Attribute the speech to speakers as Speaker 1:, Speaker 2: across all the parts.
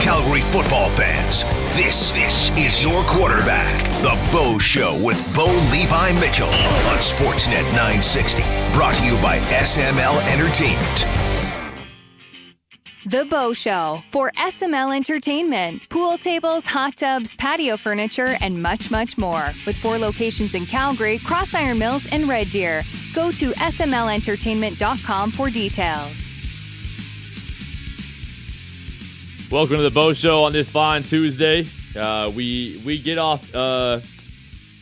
Speaker 1: Calgary football fans, this, this is your quarterback, The Bo Show with Bo Levi Mitchell on Sportsnet 960. Brought to you by SML Entertainment.
Speaker 2: The Bo Show for SML Entertainment. Pool tables, hot tubs, patio furniture, and much, much more. With four locations in Calgary, Cross Iron Mills, and Red Deer. Go to smlentertainment.com for details.
Speaker 3: Welcome to the Bo Show on this fine Tuesday. Uh, we we get off. Uh,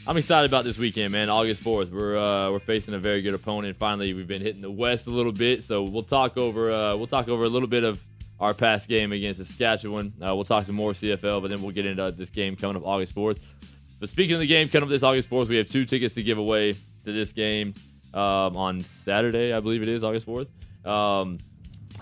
Speaker 3: I'm excited about this weekend, man. August 4th, we're uh, we're facing a very good opponent. Finally, we've been hitting the West a little bit, so we'll talk over uh, we'll talk over a little bit of our past game against Saskatchewan. Uh, we'll talk some more CFL, but then we'll get into this game coming up August 4th. But speaking of the game coming up this August 4th, we have two tickets to give away to this game um, on Saturday, I believe it is August 4th. Um,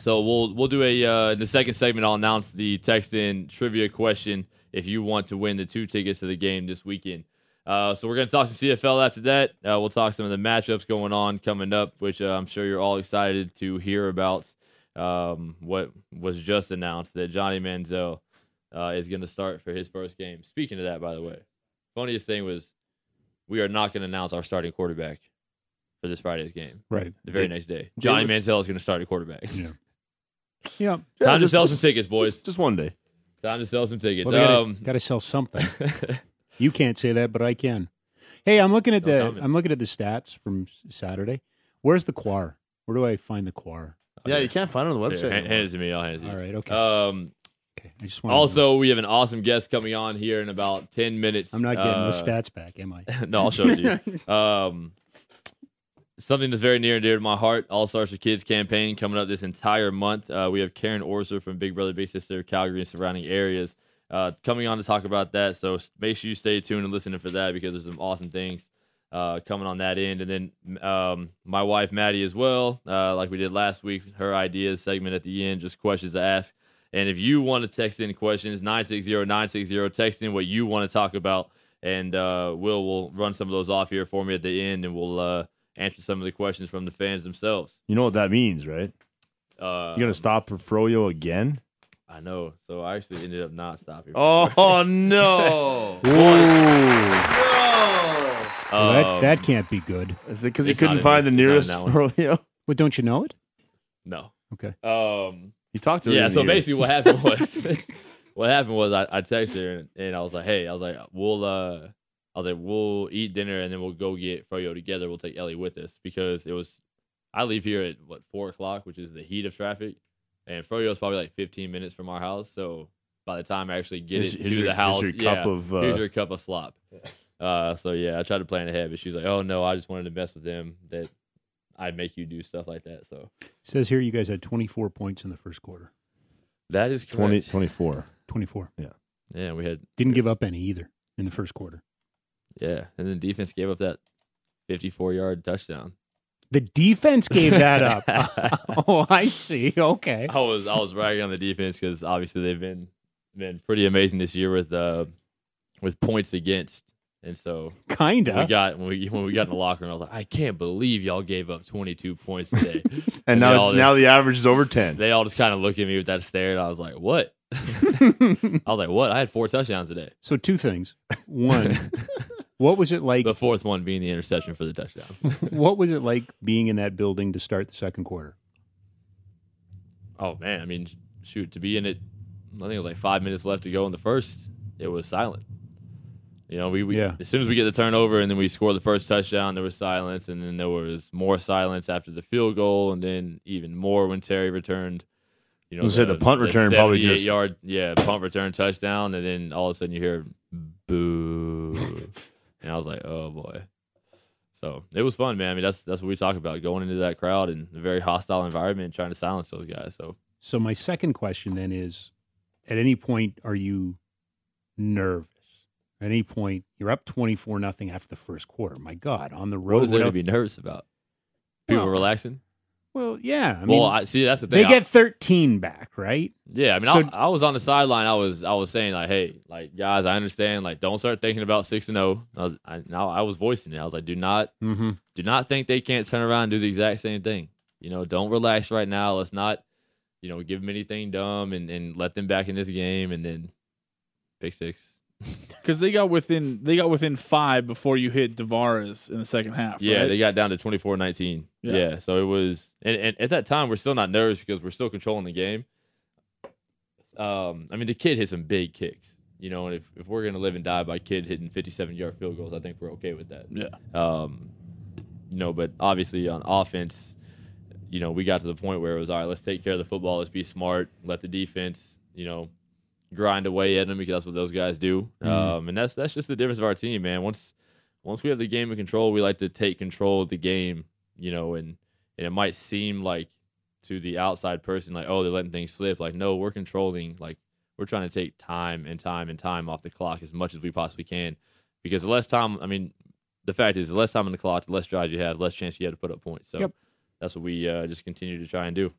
Speaker 3: so we'll we'll do a uh, in the second segment. I'll announce the text in trivia question if you want to win the two tickets to the game this weekend. Uh, so we're gonna talk some CFL after that. Uh, we'll talk some of the matchups going on coming up, which uh, I'm sure you're all excited to hear about. Um, what was just announced that Johnny Manziel uh, is going to start for his first game. Speaking of that, by the way, funniest thing was we are not going to announce our starting quarterback for this Friday's game.
Speaker 4: Right.
Speaker 3: The very
Speaker 5: Did-
Speaker 3: next day, Johnny Manziel is going to start a quarterback.
Speaker 4: Yeah. Yeah.
Speaker 5: Yeah,
Speaker 3: Time
Speaker 5: just-
Speaker 3: to sell
Speaker 5: just-
Speaker 3: some tickets, boys.
Speaker 5: Just, just one day.
Speaker 3: Time to sell some tickets.
Speaker 4: Well, gotta,
Speaker 3: um,
Speaker 4: gotta sell something. You can't say that, but I can. Hey, I'm looking at
Speaker 3: No
Speaker 4: the
Speaker 3: comment.
Speaker 4: I'm looking at the stats from Saturday. Where's the quar? Where do I find the quar?
Speaker 5: Yeah, you can't find it on the website.
Speaker 3: hand, hand it to me. I'll hand it to you.
Speaker 4: All right, okay.
Speaker 3: Um,
Speaker 4: okay. I just want
Speaker 3: also, we have an awesome guest coming on here in about 10 minutes.
Speaker 4: I'm not getting
Speaker 3: Uh,
Speaker 4: those stats back, am I?
Speaker 3: no, I'll show it to you. Um, something that's very near and dear to my heart. All Stars for Kids campaign coming up this entire month. Uh, we have Karen Orser from Big Brother Big Sister Calgary and surrounding areas uh, coming on to talk about that. So make sure you stay tuned and listening for that because there's some awesome things uh, coming on that end. And then um, my wife Maddie as well, uh, like we did last week, her ideas segment at the end, just questions to ask. And if you want to text in questions, 960-960, text in what you want to talk about, and uh, Will will run some of those off here for me at the end, and we'll uh, answer some of the questions from the fans themselves.
Speaker 5: You know what that means, right?
Speaker 3: Uh,
Speaker 5: You're gonna stop for Froyo again?
Speaker 3: I know. So I actually ended up not stopping.
Speaker 5: Oh no!
Speaker 4: Well, that,
Speaker 3: Um,
Speaker 4: that can't be good.
Speaker 5: Is it because he
Speaker 3: It's
Speaker 5: couldn't
Speaker 3: in
Speaker 5: find
Speaker 3: this-
Speaker 5: the
Speaker 3: it's not in
Speaker 5: nearest
Speaker 3: that one.
Speaker 5: Froyo?
Speaker 4: Well, don't you know it?
Speaker 3: no.
Speaker 4: Okay.
Speaker 3: Um,
Speaker 5: You talked to her.
Speaker 3: yeah.
Speaker 5: in
Speaker 3: So
Speaker 5: the ear.
Speaker 3: basically, what happened was, what happened was, I, I texted her and, and I was like, "Hey, I was like, we'll, uh, I was like, we'll eat dinner and then we'll go get Froyo together. We'll take Ellie with us because it was, I leave here at what four o'clock, which is the heat of traffic, and Froyo is probably like 15 minutes from our house. So by the time I actually get
Speaker 5: Here's-
Speaker 3: it
Speaker 5: here's
Speaker 3: to
Speaker 5: your-
Speaker 3: the house,
Speaker 5: here's your cup
Speaker 3: yeah,
Speaker 5: of, uh,
Speaker 3: here's your cup of slop. Uh, so yeah, I tried to plan ahead, but she's like, "Oh no, I just wanted to mess with them. That I'd make you do stuff like that." So
Speaker 4: It says here you guys had 24 points in the first quarter.
Speaker 3: that is
Speaker 5: 20,
Speaker 3: correct.
Speaker 5: 24.
Speaker 4: 24.
Speaker 3: Yeah, we had
Speaker 4: Didn't give up any either in the first quarter.
Speaker 3: Yeah, and then defense gave up that 54 yard touchdown.
Speaker 4: The defense gave that up. oh, I see. Okay.
Speaker 3: I was I was ragging on the defense because obviously they've been been pretty amazing this year with uh with points against, and so
Speaker 4: Kinda.
Speaker 3: got when we when we got in the locker room, I was like, I can't believe y'all gave up 22 points today.
Speaker 5: And
Speaker 3: they
Speaker 5: now,
Speaker 3: all
Speaker 5: now the average is over 10.
Speaker 3: they all just kind of look at me with that stare, and I was like, what? I was like, what? I had four touchdowns today.
Speaker 4: So two things. One, what was it like?
Speaker 3: The fourth one being the interception for the touchdown.
Speaker 4: What was it like being in that building to start the second quarter?
Speaker 3: Oh man, I mean, shoot, to be in it, I think it was like five minutes left to go in the first. It was silent. You know, we, we
Speaker 4: Yeah.
Speaker 3: as soon as we get the turnover and then we score the first touchdown, there was silence, and then there was more silence after the field goal, and then even more when Terry returned. You know,
Speaker 5: You said the punt return probably
Speaker 3: 78
Speaker 5: just-
Speaker 3: yard, yeah, punt return touchdown, and then all of a sudden you hear boo, and I was like, oh boy. So it was fun, man. I mean, that's that's what we talk about going into that crowd in a very hostile environment, trying to silence those guys. So
Speaker 4: So my second question then is at any point are you nervous? At any point you're up 24 nothing after the first quarter. My god, on the road
Speaker 3: What is there to
Speaker 4: without-
Speaker 3: be nervous about? People
Speaker 4: Well,
Speaker 3: relaxing.
Speaker 4: Well, yeah, I mean
Speaker 3: well, I see. That's the thing.
Speaker 4: they
Speaker 3: I-
Speaker 4: get 13 back, right?
Speaker 3: yeah, I mean,
Speaker 4: so-
Speaker 3: I, I was on the sideline. I was, I was saying like, hey, like guys, I understand. Like, don't start thinking about six and zero. I was, I, now I was voicing it. I was like, do not,
Speaker 4: Mhm.
Speaker 3: do not think they can't turn around and do the exact same thing. You know, don't relax right now. Let's not, you know, give them anything dumb and, and let them back in this game, and then pick six.
Speaker 6: Because they got within they got within five before you hit DaVaris in the second half.
Speaker 3: Yeah,
Speaker 6: right?
Speaker 3: they got down to 24-19.
Speaker 6: Yeah.
Speaker 3: Yeah. so it was, and, and at that time we're still not nervous because we're still controlling the game. Um, I mean, the kid hit some big kicks, you know, and if, if we're gonna live and die by kid hitting fifty-seven yard field goals, I think we're okay with that.
Speaker 6: yeah.
Speaker 3: Um, you know, but obviously on offense, you know, we got to the point where it was all right. Let's take care of the football. Let's be smart. Let the defense, you know, grind away at them because that's what those guys do. Um, and that's that's just the difference of our team, man. Once once we have the game in control, we like to take control of the game, you know, and and it might seem like to the outside person like, oh, they're letting things slip. Like, no, we're controlling. Like, we're trying to take time and time and time off the clock as much as we possibly can, because the less time, I mean, the fact is, the less time on the clock, the less drives you have, the less chance you have to put up points. So
Speaker 4: Yep.
Speaker 3: that's what we uh, just continue to try and do.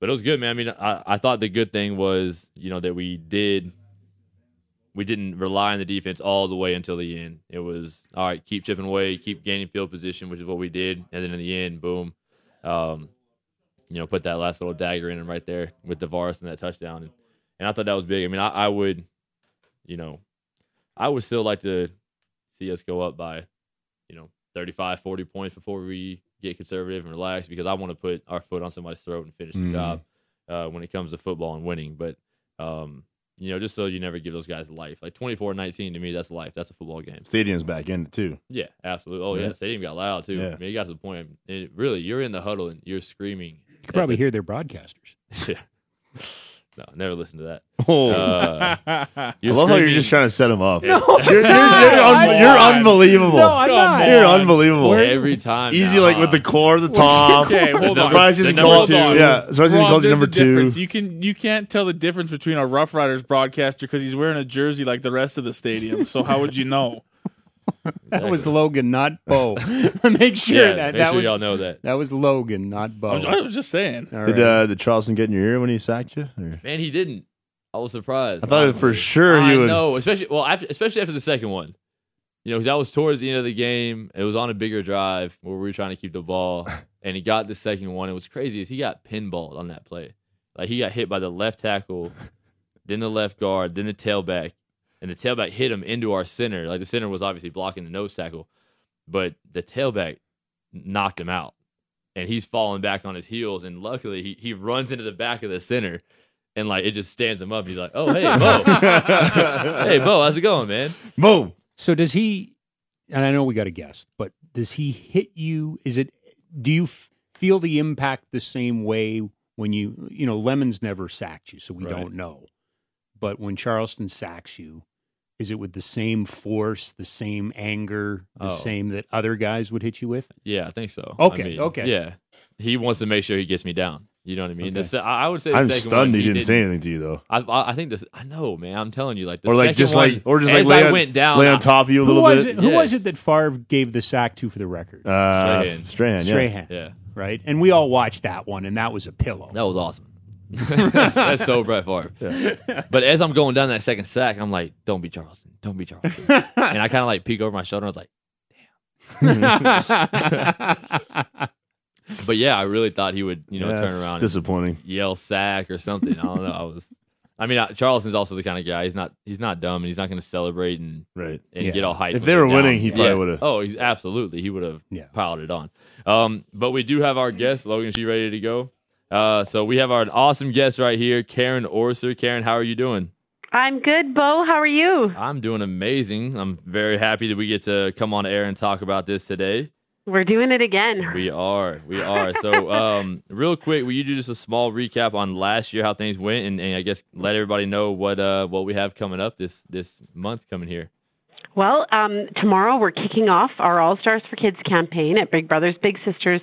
Speaker 3: But it was good, man. I mean, I, I thought the good thing was, you know, that we did, we didn't rely on the defense all the way until the end. It was all right, keep chipping away, keep gaining field position, which is what we did, and then in the end, boom, um, you know, put that last little dagger in him right there with DaVaris and that touchdown, and, and I thought that was big. I mean, I, I would, you know, I would still like to see us go up by, you know, 35, 40 points before we get conservative and relax because I want to put our foot on somebody's throat and finish the
Speaker 5: Mm.
Speaker 3: job uh, when it comes to football and winning. But, um, you know, just so you never give those guys life. Like 24 19 to me, that's life. That's a football game.
Speaker 5: Stadium's back in it too.
Speaker 3: Yeah, absolutely. Oh, yeah.
Speaker 5: Yeah.
Speaker 3: The stadium got loud, too.
Speaker 5: Yeah.
Speaker 3: I mean, it got to the point, it, really, you're in the huddle and you're screaming.
Speaker 4: You could probably hear their broadcasters.
Speaker 3: No, never listen to that.
Speaker 5: Oh,
Speaker 3: Uh,
Speaker 5: I
Speaker 3: you're
Speaker 5: love how you're just trying to set him up.
Speaker 3: No.
Speaker 5: you're, you're, you're, un- you're unbelievable.
Speaker 6: No, I'm not.
Speaker 5: You're unbelievable.
Speaker 3: every time.
Speaker 5: Easy,
Speaker 3: now,
Speaker 5: like
Speaker 3: huh?
Speaker 5: with the core, the top.
Speaker 6: Okay, hold
Speaker 3: The
Speaker 6: on.
Speaker 5: Surprised he
Speaker 3: The
Speaker 5: hasn't called
Speaker 3: two.
Speaker 5: Yeah, surprised he hasn't called you number two.
Speaker 6: You can you can't tell the difference between a Rough Riders broadcaster because he's wearing a jersey like the rest of the stadium. So how would you know?
Speaker 4: That was Logan, not Bo. Make sure
Speaker 3: Yeah,
Speaker 4: that
Speaker 3: make
Speaker 4: that
Speaker 3: sure
Speaker 4: was
Speaker 3: y'all know that.
Speaker 4: that was Logan, not Bo.
Speaker 6: I'm- I was just saying.
Speaker 4: All
Speaker 5: Did
Speaker 4: right.
Speaker 5: uh, did Charleston get in your ear when he sacked you? Or-
Speaker 3: Man, he didn't. I was surprised.
Speaker 5: I thought for sure
Speaker 3: I
Speaker 5: he would.
Speaker 3: know, especially well, after, especially after the second one. You know, because that was towards the end of the game. It was on a bigger drive where we were trying to keep the ball, and he got the second one. It was crazy is he got pinballed on that play. Like he got hit by the left tackle, then the left guard, then the tailback, and the tailback hit him into our center. Like the center was obviously blocking the nose tackle, but the tailback knocked him out, and he's falling back on his heels. And luckily, he he runs into the back of the center. And like it just stands him up. He's like, "Oh hey, Bo, hey Bo, how's it going, man?"
Speaker 5: Boom.
Speaker 4: So does he? And I know we got a guest, but does he hit you? Is it? Do you f- feel the impact the same way when you? You know, Lemons never sacked you, so we
Speaker 3: Right.
Speaker 4: don't know. But when Charleston sacks you, is it with the same force, the same anger, the
Speaker 3: Oh.
Speaker 4: same that other guys would hit you with?
Speaker 3: Yeah, I think so.
Speaker 4: Okay,
Speaker 3: I mean,
Speaker 4: okay.
Speaker 3: Yeah, he wants to make sure he gets me down. You know what I mean?
Speaker 4: Okay.
Speaker 3: se- I I would say the
Speaker 5: I'm
Speaker 3: second
Speaker 5: stunned
Speaker 3: one,
Speaker 5: he didn't say anything to you though.
Speaker 3: I, I I think this. I know, man. I'm telling you, like the
Speaker 5: Or like
Speaker 3: second
Speaker 5: just
Speaker 3: one,
Speaker 5: like or just like
Speaker 3: as
Speaker 5: lay
Speaker 3: I
Speaker 5: on,
Speaker 3: went down,
Speaker 5: lay on top of you a
Speaker 4: Who
Speaker 5: little
Speaker 4: was
Speaker 5: bit.
Speaker 4: it? Who was it that Favre gave the sack to for the record?
Speaker 5: Uh,
Speaker 3: Strahan.
Speaker 5: Strahan, yeah.
Speaker 4: Strahan,
Speaker 3: Yeah,
Speaker 4: right? And we all watched that one, and that was a pillow.
Speaker 3: that was awesome. that's, that's so Brett Favre. But as I'm going down that second sack, I'm like, "Don't be Charleston. Don't be Charleston." and I kind of like peek over my shoulder. and I was like, damn. "But yeah, I really thought he would, you know,
Speaker 5: Yeah,
Speaker 3: turn
Speaker 5: it's
Speaker 3: around and
Speaker 5: Disappointing.
Speaker 3: yell sack or something. I don't know. I was. I mean, uh, Charleston's also the kind of guy. He's not. He's not dumb, and he's not going to celebrate and
Speaker 5: Right.
Speaker 3: and
Speaker 4: Yeah.
Speaker 3: get all hyped.
Speaker 5: If they
Speaker 3: they're
Speaker 5: were winning,
Speaker 3: down.
Speaker 5: he probably
Speaker 3: Yeah.
Speaker 5: would've-
Speaker 3: Oh, he's absolutely. He would have
Speaker 4: Yeah.
Speaker 3: piled it on. Um, but we do have our guest, Logan. She ready to go? Uh, so we have our awesome guest right here, Karen Orser. Karen, how are you doing?
Speaker 7: I'm good, Bo. How are you?
Speaker 3: I'm doing amazing. I'm very happy that we get to come on air and talk about this today.
Speaker 7: We're doing it again.
Speaker 3: We are. We are. So, um, real quick, will you do just a small recap on last year, how things went, and, and I guess let everybody know what uh what we have coming up this this month coming here.
Speaker 7: Well, um, tomorrow we're kicking off our All Stars for Kids campaign at Big Brothers Big Sisters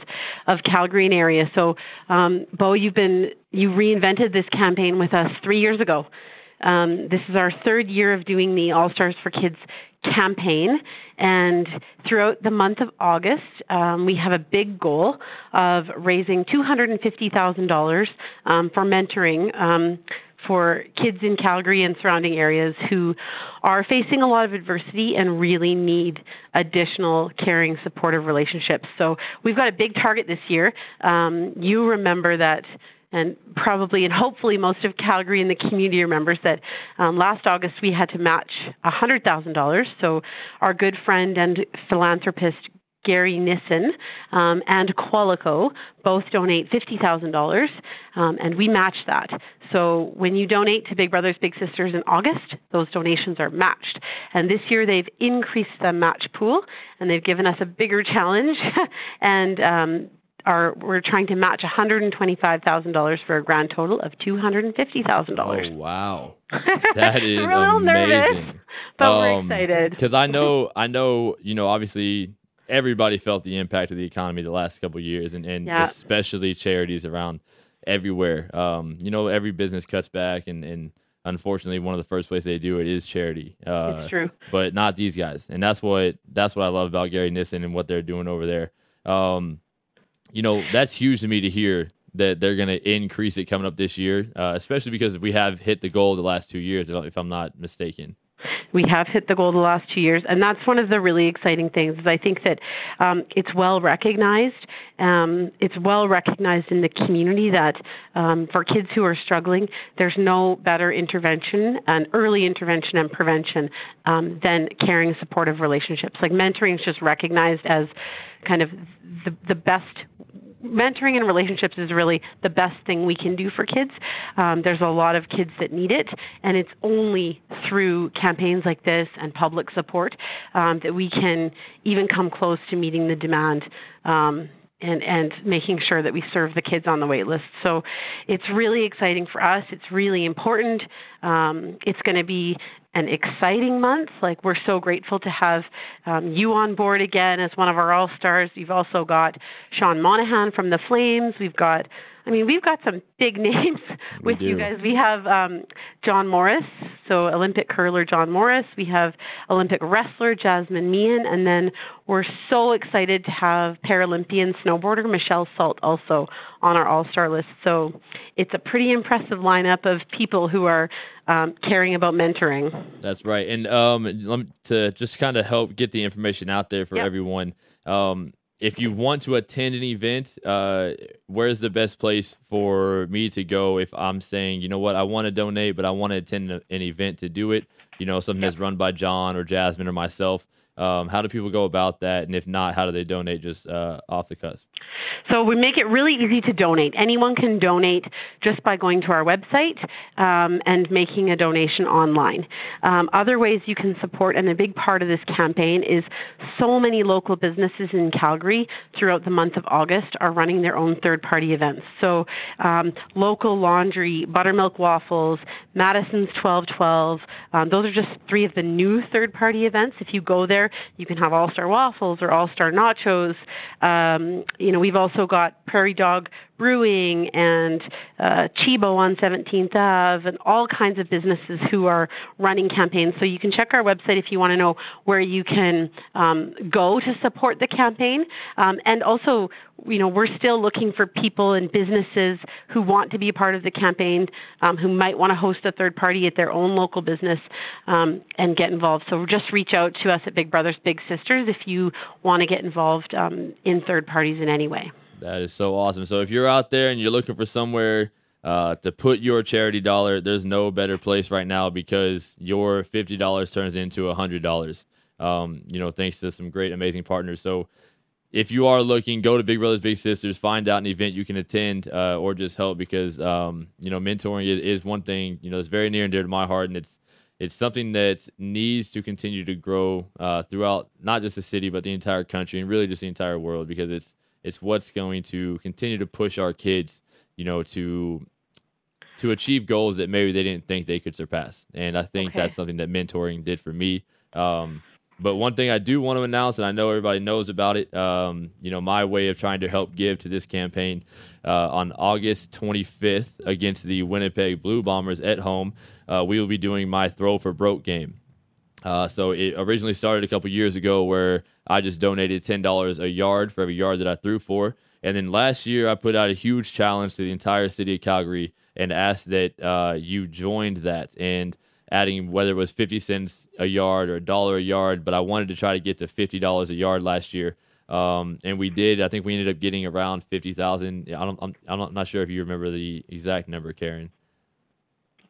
Speaker 7: of Calgary and area. So, um, Bo, you've been you reinvented this campaign with us three years ago. Um, this is our third year of doing the All Stars for Kids campaign, and throughout the month of August, um, we have a big goal of raising two hundred and fifty thousand dollars um, for mentoring. For kids in Calgary and surrounding areas who are facing a lot of adversity and really need additional caring, supportive relationships. So we've got a big target this year. Um, you remember that and probably and hopefully most of Calgary and the community remembers that um, last August we had to match $100,000. So our good friend and philanthropist Gary Nissen um, and Qualico both donate $50,000, um, and we match that. So when you donate to Big Brothers Big Sisters in August, those donations are matched. And this year they've increased the match pool, and they've given us a bigger challenge. and um, are we're trying to match $125,000 for a grand total of $250,000.
Speaker 3: Oh wow, that is
Speaker 7: we're a little
Speaker 3: amazing.
Speaker 7: nervous, but we're excited.
Speaker 3: Because I know, I know, you know, obviously everybody felt the impact of the economy the last couple of years, and, and
Speaker 7: Yeah.
Speaker 3: especially charities around everywhere. Um, you know, every business cuts back, and, and unfortunately, one of the first places they do it is charity. Uh,
Speaker 7: It's true.
Speaker 3: but not these guys, and that's what that's what I love about Gary Nissen and what they're doing over there. Um, you know, that's huge to me to hear that they're going to increase it coming up this year, uh, especially because we have hit the goal the last two years, if, if I'm not mistaken.
Speaker 7: We have hit the goal the last two years, and that's one of the really exciting things. Is I think that um, it's well recognized. Um, it's well recognized in the community that um, for kids who are struggling, there's no better intervention and early intervention and prevention um, than caring, supportive relationships. Like mentoring is just recognized as kind of the, the best mentoring and relationships is really the best thing we can do for kids. Um, there's a lot of kids that need it, and it's only through campaigns like this and public support um, that we can even come close to meeting the demand. Um, and, and making sure that we serve the kids on the wait list. So it's really exciting for us. It's really important. Um, it's going to be an exciting month. Like we're so grateful to have um, you on board again as one of our all stars. You've also got Sean Monahan from the Flames. We've got, I mean, we've got some big names with you guys. We have um, John Morris, so Olympic curler John Morris. We have Olympic wrestler Jasmine Mian, and then we're so excited to have Paralympian snowboarder Michelle Salt also on our all star list. So it's a pretty impressive lineup of people who are um, caring about mentoring.
Speaker 3: That's right. And um, let me, to just kind of help get the information out there for
Speaker 7: Yep.
Speaker 3: everyone. Um, if you want to attend an event, uh, where's the best place for me to go if I'm saying, you know what, I want to donate, but I want to attend an event to do it? You know, something that's run by John or Jasmine or myself. Um, how do people go about that? And if not, how do they donate just uh, off the cusp?
Speaker 7: So we make it really easy to donate. Anyone can donate just by going to our website um, and making a donation online. Um, other ways you can support, and a big part of this campaign is so many local businesses in Calgary throughout the month of August are running their own third party events. So um, local laundry, buttermilk waffles, Madison's 1212, um, those are just three of the new third party events. If you go there, you can have All Star waffles or All Star nachos. Um, you know, we've also got Prairie Dog Brewing and uh, Cibo on 17th Ave and all kinds of businesses who are running campaigns. So you can check our website if you want to know where you can um, go to support the campaign. Um, and also, you know, we're still looking for people and businesses who want to be a part of the campaign, um, who might want to host a third party at their own local business um, and get involved. So just reach out to us at Big Brothers Big Sisters if you want to get involved um, in third parties in any way.
Speaker 3: That is so awesome. So if you're out there and you're looking for somewhere uh, to put your charity dollar, there's no better place right now because your fifty dollars turns into a hundred dollars. Um, you know, thanks to some great, amazing partners. So if you are looking, go to Big Brothers Big Sisters, find out an event you can attend uh, or just help because um, you know mentoring is, is one thing you know it's very near and dear to my heart, and it's it's something that needs to continue to grow uh, throughout not just the city but the entire country and really just the entire world because it's it's what's going to continue to push our kids, you know, to to achieve goals that maybe they didn't think they could surpass. And I think
Speaker 7: Okay.
Speaker 3: that's something that mentoring did for me. Um, but one thing I do want to announce, and I know everybody knows about it, um, you know, my way of trying to help give to this campaign uh, on August 25th against the Winnipeg Blue Bombers at home, uh, we will be doing my Throw for Broke game. Uh, so it originally started a couple years ago where I just donated ten dollars a yard for every yard that I threw for, and then last year I put out a huge challenge to the entire city of Calgary and asked that uh, you joined that and adding whether it was fifty cents a yard or a dollar a yard, but I wanted to try to get to fifty dollars a yard last year. Um, and we did. I think we ended up getting around fifty thousand. I don't. I'm, I'm not sure if you remember the exact number, Karen.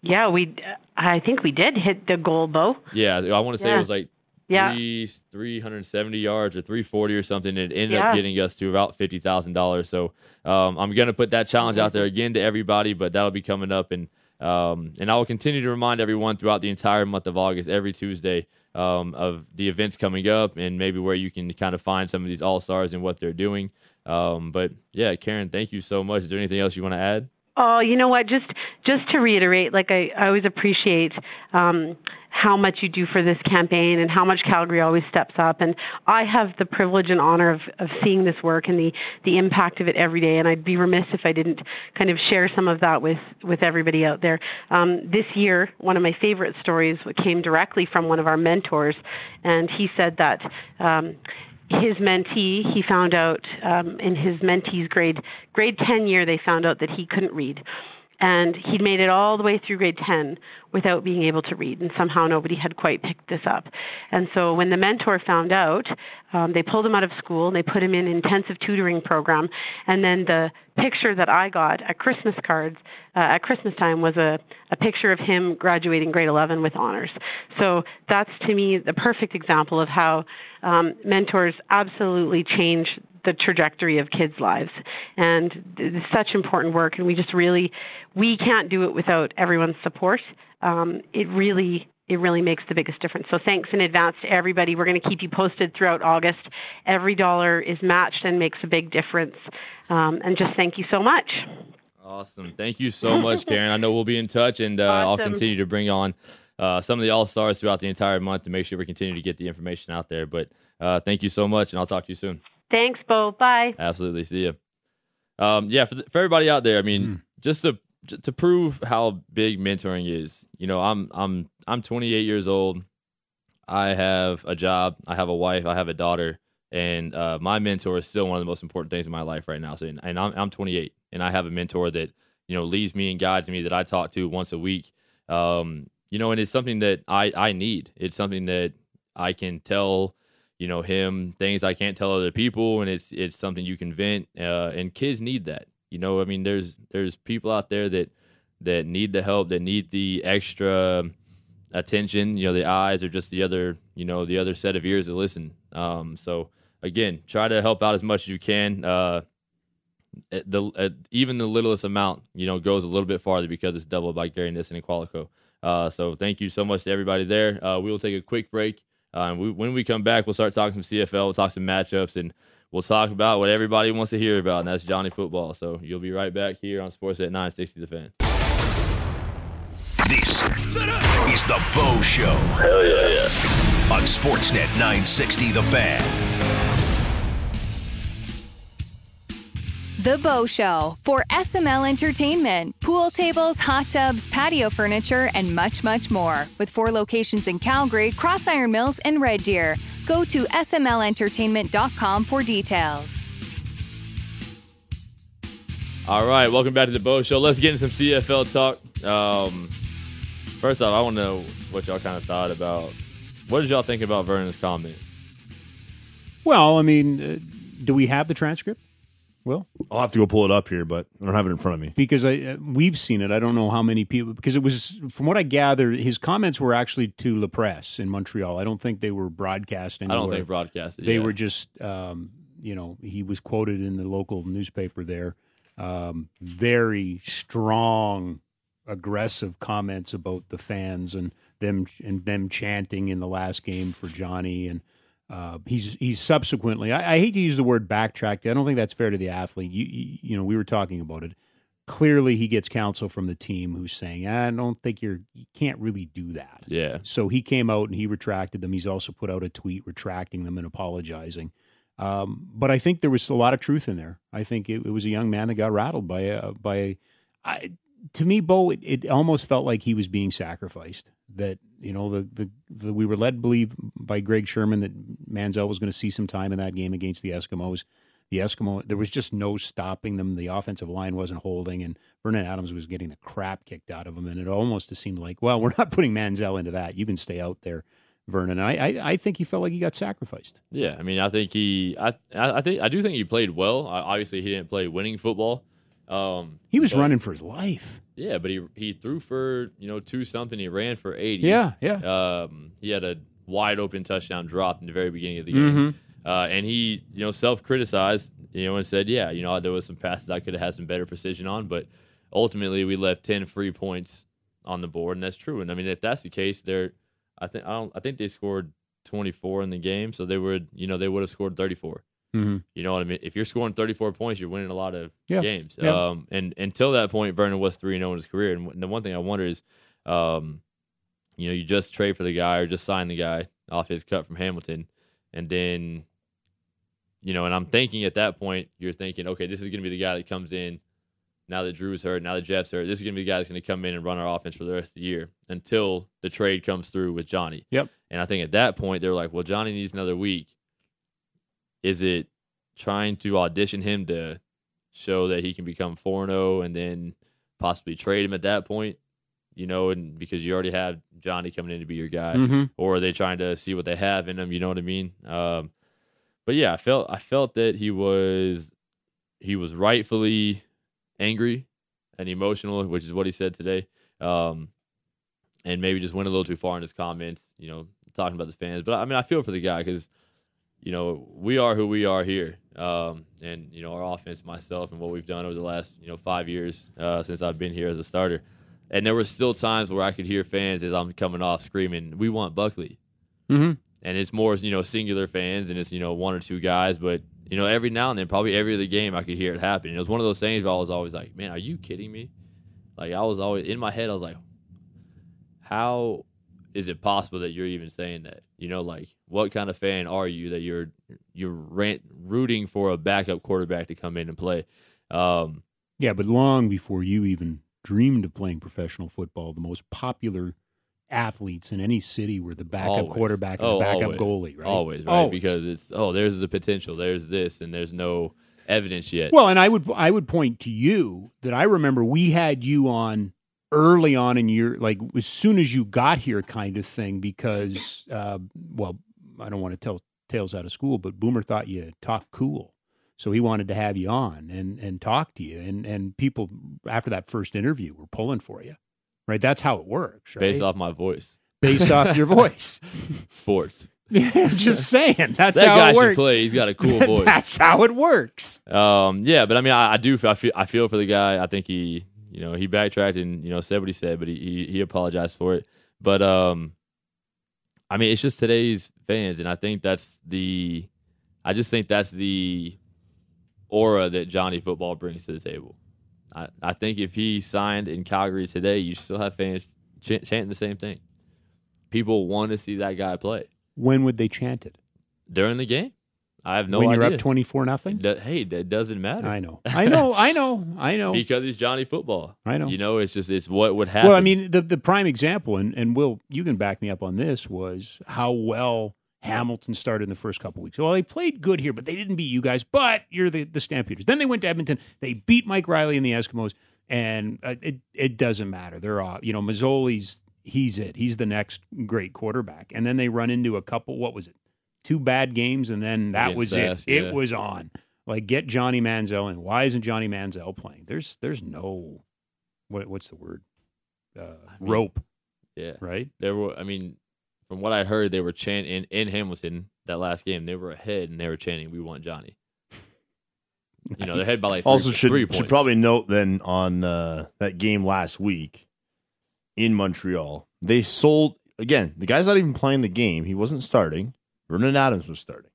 Speaker 7: Yeah, we. I think we did hit the goal, Bo.
Speaker 3: Yeah, I want to say
Speaker 7: Yeah.
Speaker 3: it was like
Speaker 7: Yeah.
Speaker 3: three three hundred seventy yards or three forty or something. It ended
Speaker 7: Yeah.
Speaker 3: up getting us to about fifty thousand dollars. So um, I'm gonna put that challenge out there again to everybody, but that'll be coming up and um, and I will continue to remind everyone throughout the entire month of August, every Tuesday, um, of the events coming up and maybe where you can kind of find some of these all stars and what they're doing. Um, but yeah, Karen, thank you so much. Is there anything else you want to add?
Speaker 7: Oh, you know what? Just just to reiterate, like I, I always appreciate um, how much you do for this campaign and how much Calgary always steps up. And I have the privilege and honor of, of seeing this work and the the impact of it every day. And I'd be remiss if I didn't kind of share some of that with with everybody out there. Um, this year, one of my favorite stories came directly from one of our mentors, and he said that. Um, his mentee, he found out um, in his mentee's grade grade 10 year, they found out that he couldn't read. And he'd made it all the way through grade 10 without being able to read, and somehow nobody had quite picked this up. And so when the mentor found out, um, they pulled him out of school and they put him in intensive tutoring program. And then the picture that I got at Christmas cards uh, at Christmas time was a, a picture of him graduating grade 11 with honors. So that's to me the perfect example of how um, mentors absolutely change the trajectory of kids' lives. And it's such important work, and we just really, we can't do it without everyone's support. Um, it really, it really makes the biggest difference. So thanks in advance to everybody. We're going to keep you posted throughout August. Every dollar is matched and makes a big difference. Um, and just thank you so much.
Speaker 3: Awesome. Thank you so much, Karen. I know we'll be in touch, and uh, I'll continue to bring on uh, some of the all stars throughout the entire month to make sure we continue to get the information out there. But uh, thank you so much, and I'll talk to you soon.
Speaker 7: Thanks, Bo. Bye.
Speaker 3: Absolutely. See you. Um, yeah, for, the, for everybody out there, I mean, just to to prove how big mentoring is, you know, I'm I'm I'm 28 years old. I have a job. I have a wife. I have a daughter, and uh, my mentor is still one of the most important things in my life right now. So, and I'm I'm 28, and I have a mentor that you know leads me and guides me that I talk to once a week. Um, you know, and it's something that I I need. It's something that I can tell you know him things I can't tell other people, and it's it's something you can vent. Uh, and kids need that. You know, I mean, there's there's people out there that that need the help, that need the extra attention. You know, the eyes or just the other you know the other set of ears to listen. Um, so again, try to help out as much as you can. Uh, the at even the littlest amount, you know, goes a little bit farther because it's doubled by Gary Nissen and Qualico. Uh, so thank you so much to everybody there. Uh, we will take a quick break. Uh, we, when we come back, we'll start talking some CFL, we'll talk some matchups, and we'll talk about what everybody wants to hear about, and that's Johnny football. So you'll be right back here on Sportsnet 960 The Fan.
Speaker 1: This is the Bo Show. Hell yeah, yeah. On Sportsnet 960 The Fan.
Speaker 2: The Bo Show for SML Entertainment. Pool tables, hot tubs, patio furniture, and much, much more. With four locations in Calgary, Cross Iron Mills, and Red Deer. Go to smlentertainment.com for details.
Speaker 3: All right, welcome back to the Bo Show. Let's get into some CFL talk. Um, first off, I want to know what y'all kind of thought about. What did y'all think about Vernon's comment?
Speaker 4: Well, I mean, uh, do we have the transcript? Will
Speaker 5: I'll have to go pull it up here, but I don't have it in front of me.
Speaker 4: because I uh, we've seen it. I don't know how many people because it was from what I gather, his comments were actually to La Presse in Montreal. I don't think they were broadcast anywhere.
Speaker 3: I don't think broadcasted.
Speaker 4: they
Speaker 3: yeah.
Speaker 4: were just um, you know he was quoted in the local newspaper there um, very strong aggressive comments about the fans and them and them chanting in the last game for Johnny and uh, he's he's subsequently I, I hate to use the word backtracked I don't think that's fair to the athlete you, you you know we were talking about it clearly he gets counsel from the team who's saying I don't think you're you can't really do that
Speaker 3: Yeah.
Speaker 4: so he came out and he retracted them. He's also put out a tweet retracting them and apologizing. Um, but I think there was a lot of truth in there. I think it, it was a young man that got rattled by a by. A, I, to me, Bo, it, it almost felt like he was being sacrificed. That you know the, the the we were led believe by Greg Sherman that Manziel was going to see some time in that game against the Eskimos. The Eskimo, there was just no stopping them. The offensive line wasn't holding, and Vernon Adams was getting the crap kicked out of him. And it almost seemed like, well, we're not putting Manziel into that. You can stay out there. Vernon. I, I I think he felt like he got sacrificed.
Speaker 3: Yeah, I mean, I think he, I, I think, I do think he played well. Obviously, he didn't play winning football. Um,
Speaker 4: He was
Speaker 3: but-
Speaker 4: running for his life.
Speaker 3: Yeah, but he he threw for you know two something. He ran for eighty.
Speaker 4: Yeah, yeah.
Speaker 3: Um, he had a wide open touchdown drop in the very beginning of the game,
Speaker 4: Mm-hmm.
Speaker 3: uh, and he you know self criticized you know and said, yeah, you know there was some passes I could have had some better precision on, but ultimately we left ten free points on the board, and that's true. And I mean, if that's the case, they're I think I don't I think they scored twenty four in the game, so they would you know they would have scored thirty four.
Speaker 4: Mhm.
Speaker 3: You know what I mean? If you're scoring 34 points, you're winning a lot of
Speaker 4: Yeah.
Speaker 3: games.
Speaker 4: Yeah.
Speaker 3: Um, and until that point, Vernon was 3 0 in his career. And the one thing I wonder is, um, you know, you just trade for the guy or just sign the guy off his cut from Hamilton. And then, you know, and I'm thinking at that point, you're thinking, okay, this is going to be the guy that comes in now that Drew's hurt, now that Jeff's hurt. This is going to be the guy that's going to come in and run our offense for the rest of the year until the trade comes through with Johnny.
Speaker 4: Yep.
Speaker 3: And I think at that point, they're like, well, Johnny needs another week. Is it trying to audition him to show that he can become 4 0 and then possibly trade him at that point? You know, and because you already have Johnny coming in to be your guy,
Speaker 4: Mhm.
Speaker 3: or are they trying to see what they have in him? You know what I mean? Um, but yeah, I felt I felt that he was he was rightfully angry and emotional, which is what he said today. Um, and maybe just went a little too far in his comments, you know, talking about the fans. But I mean, I feel for the guy because, you know, we are who we are here. Um, and, you know, our offense, myself, and what we've done over the last, you know, five years uh, since I've been here as a starter. And there were still times where I could hear fans as I'm coming off screaming, We want Buckley
Speaker 4: Mhm.
Speaker 3: and it's more you know singular fans and it's you know one or two guys but you know every now and then probably every other game i could hear it happen it was one of those things where i was always like man are you kidding me like i was always in my head i was like how is it possible that you're even saying that you know like what kind of fan are you that you're you're rant, rooting for a backup quarterback to come in and play um
Speaker 4: Yeah, but long before you even dreamed of playing professional football, the most popular athletes in any city were the backup
Speaker 3: always.
Speaker 4: quarterback and
Speaker 3: Oh,
Speaker 4: the backup
Speaker 3: always.
Speaker 4: goalie, right?
Speaker 3: always right because it's oh there's the potential there's this and there's no evidence yet
Speaker 4: Well, and I would I would point to you that I remember we had you on early on in your like as soon as you got here kind of thing because uh, well I don't want to tell tales out of school but Boomer thought you talked cool so he wanted to have you on and and talk to you and and people after that first interview were pulling for you right that's how it works right
Speaker 3: based off my voice
Speaker 4: based off your voice
Speaker 3: sports
Speaker 4: just saying that's
Speaker 3: that
Speaker 4: how
Speaker 3: guy
Speaker 4: it
Speaker 3: should
Speaker 4: works
Speaker 3: play. He's got a cool voice.
Speaker 4: that's how it works
Speaker 3: um, yeah, but I mean, I, I do. I feel. I feel for the guy. I think he, you know, he backtracked and you know said what he said, but he he, he apologized for it. But um, I mean, it's just today's fans, and I think that's the. I just think that's the aura that Johnny Football brings to the table. I, I think if he signed in Calgary today, you still have fans ch- chanting the same thing. People want to see that guy play
Speaker 4: when would they chant it
Speaker 3: during the game. I have no
Speaker 4: when
Speaker 3: idea.
Speaker 4: you're up 24 nothing
Speaker 3: hey, that doesn't matter.
Speaker 4: I know. I know. I know. I know.
Speaker 3: because he's Johnny Football.
Speaker 4: I know.
Speaker 3: You know, it's just it's what would happen.
Speaker 4: Well, I mean, the the prime example, and and Will, you can back me up on this, was how well Hamilton started in the first couple weeks. Well, they played good here, but they didn't beat you guys. But you're the the Stampeders. Then they went to Edmonton. They beat Mike Reilly and the Eskimos, and uh, it it doesn't matter. They're off. You know, Masoli's he's it. He's the next great quarterback. And then they run into a couple. What was it? Two bad games, and then that was it.
Speaker 3: yeah.
Speaker 4: It was on. Like get Johnny Manziel in. Why isn't Johnny Manziel playing? There's there's no what what's the word? Uh,
Speaker 3: mean-
Speaker 4: rope,
Speaker 3: yeah,
Speaker 4: right?
Speaker 3: there were. I mean, from what I heard, they were chanting in, in Hamilton that last game. They were ahead and they were chanting, "We want Johnny." You know, they're ahead by like three,
Speaker 5: Also, should should probably note then on uh, that game last week in Montreal, they sold again. The guy's not even playing the game. He wasn't starting. Vernon Adams was starting.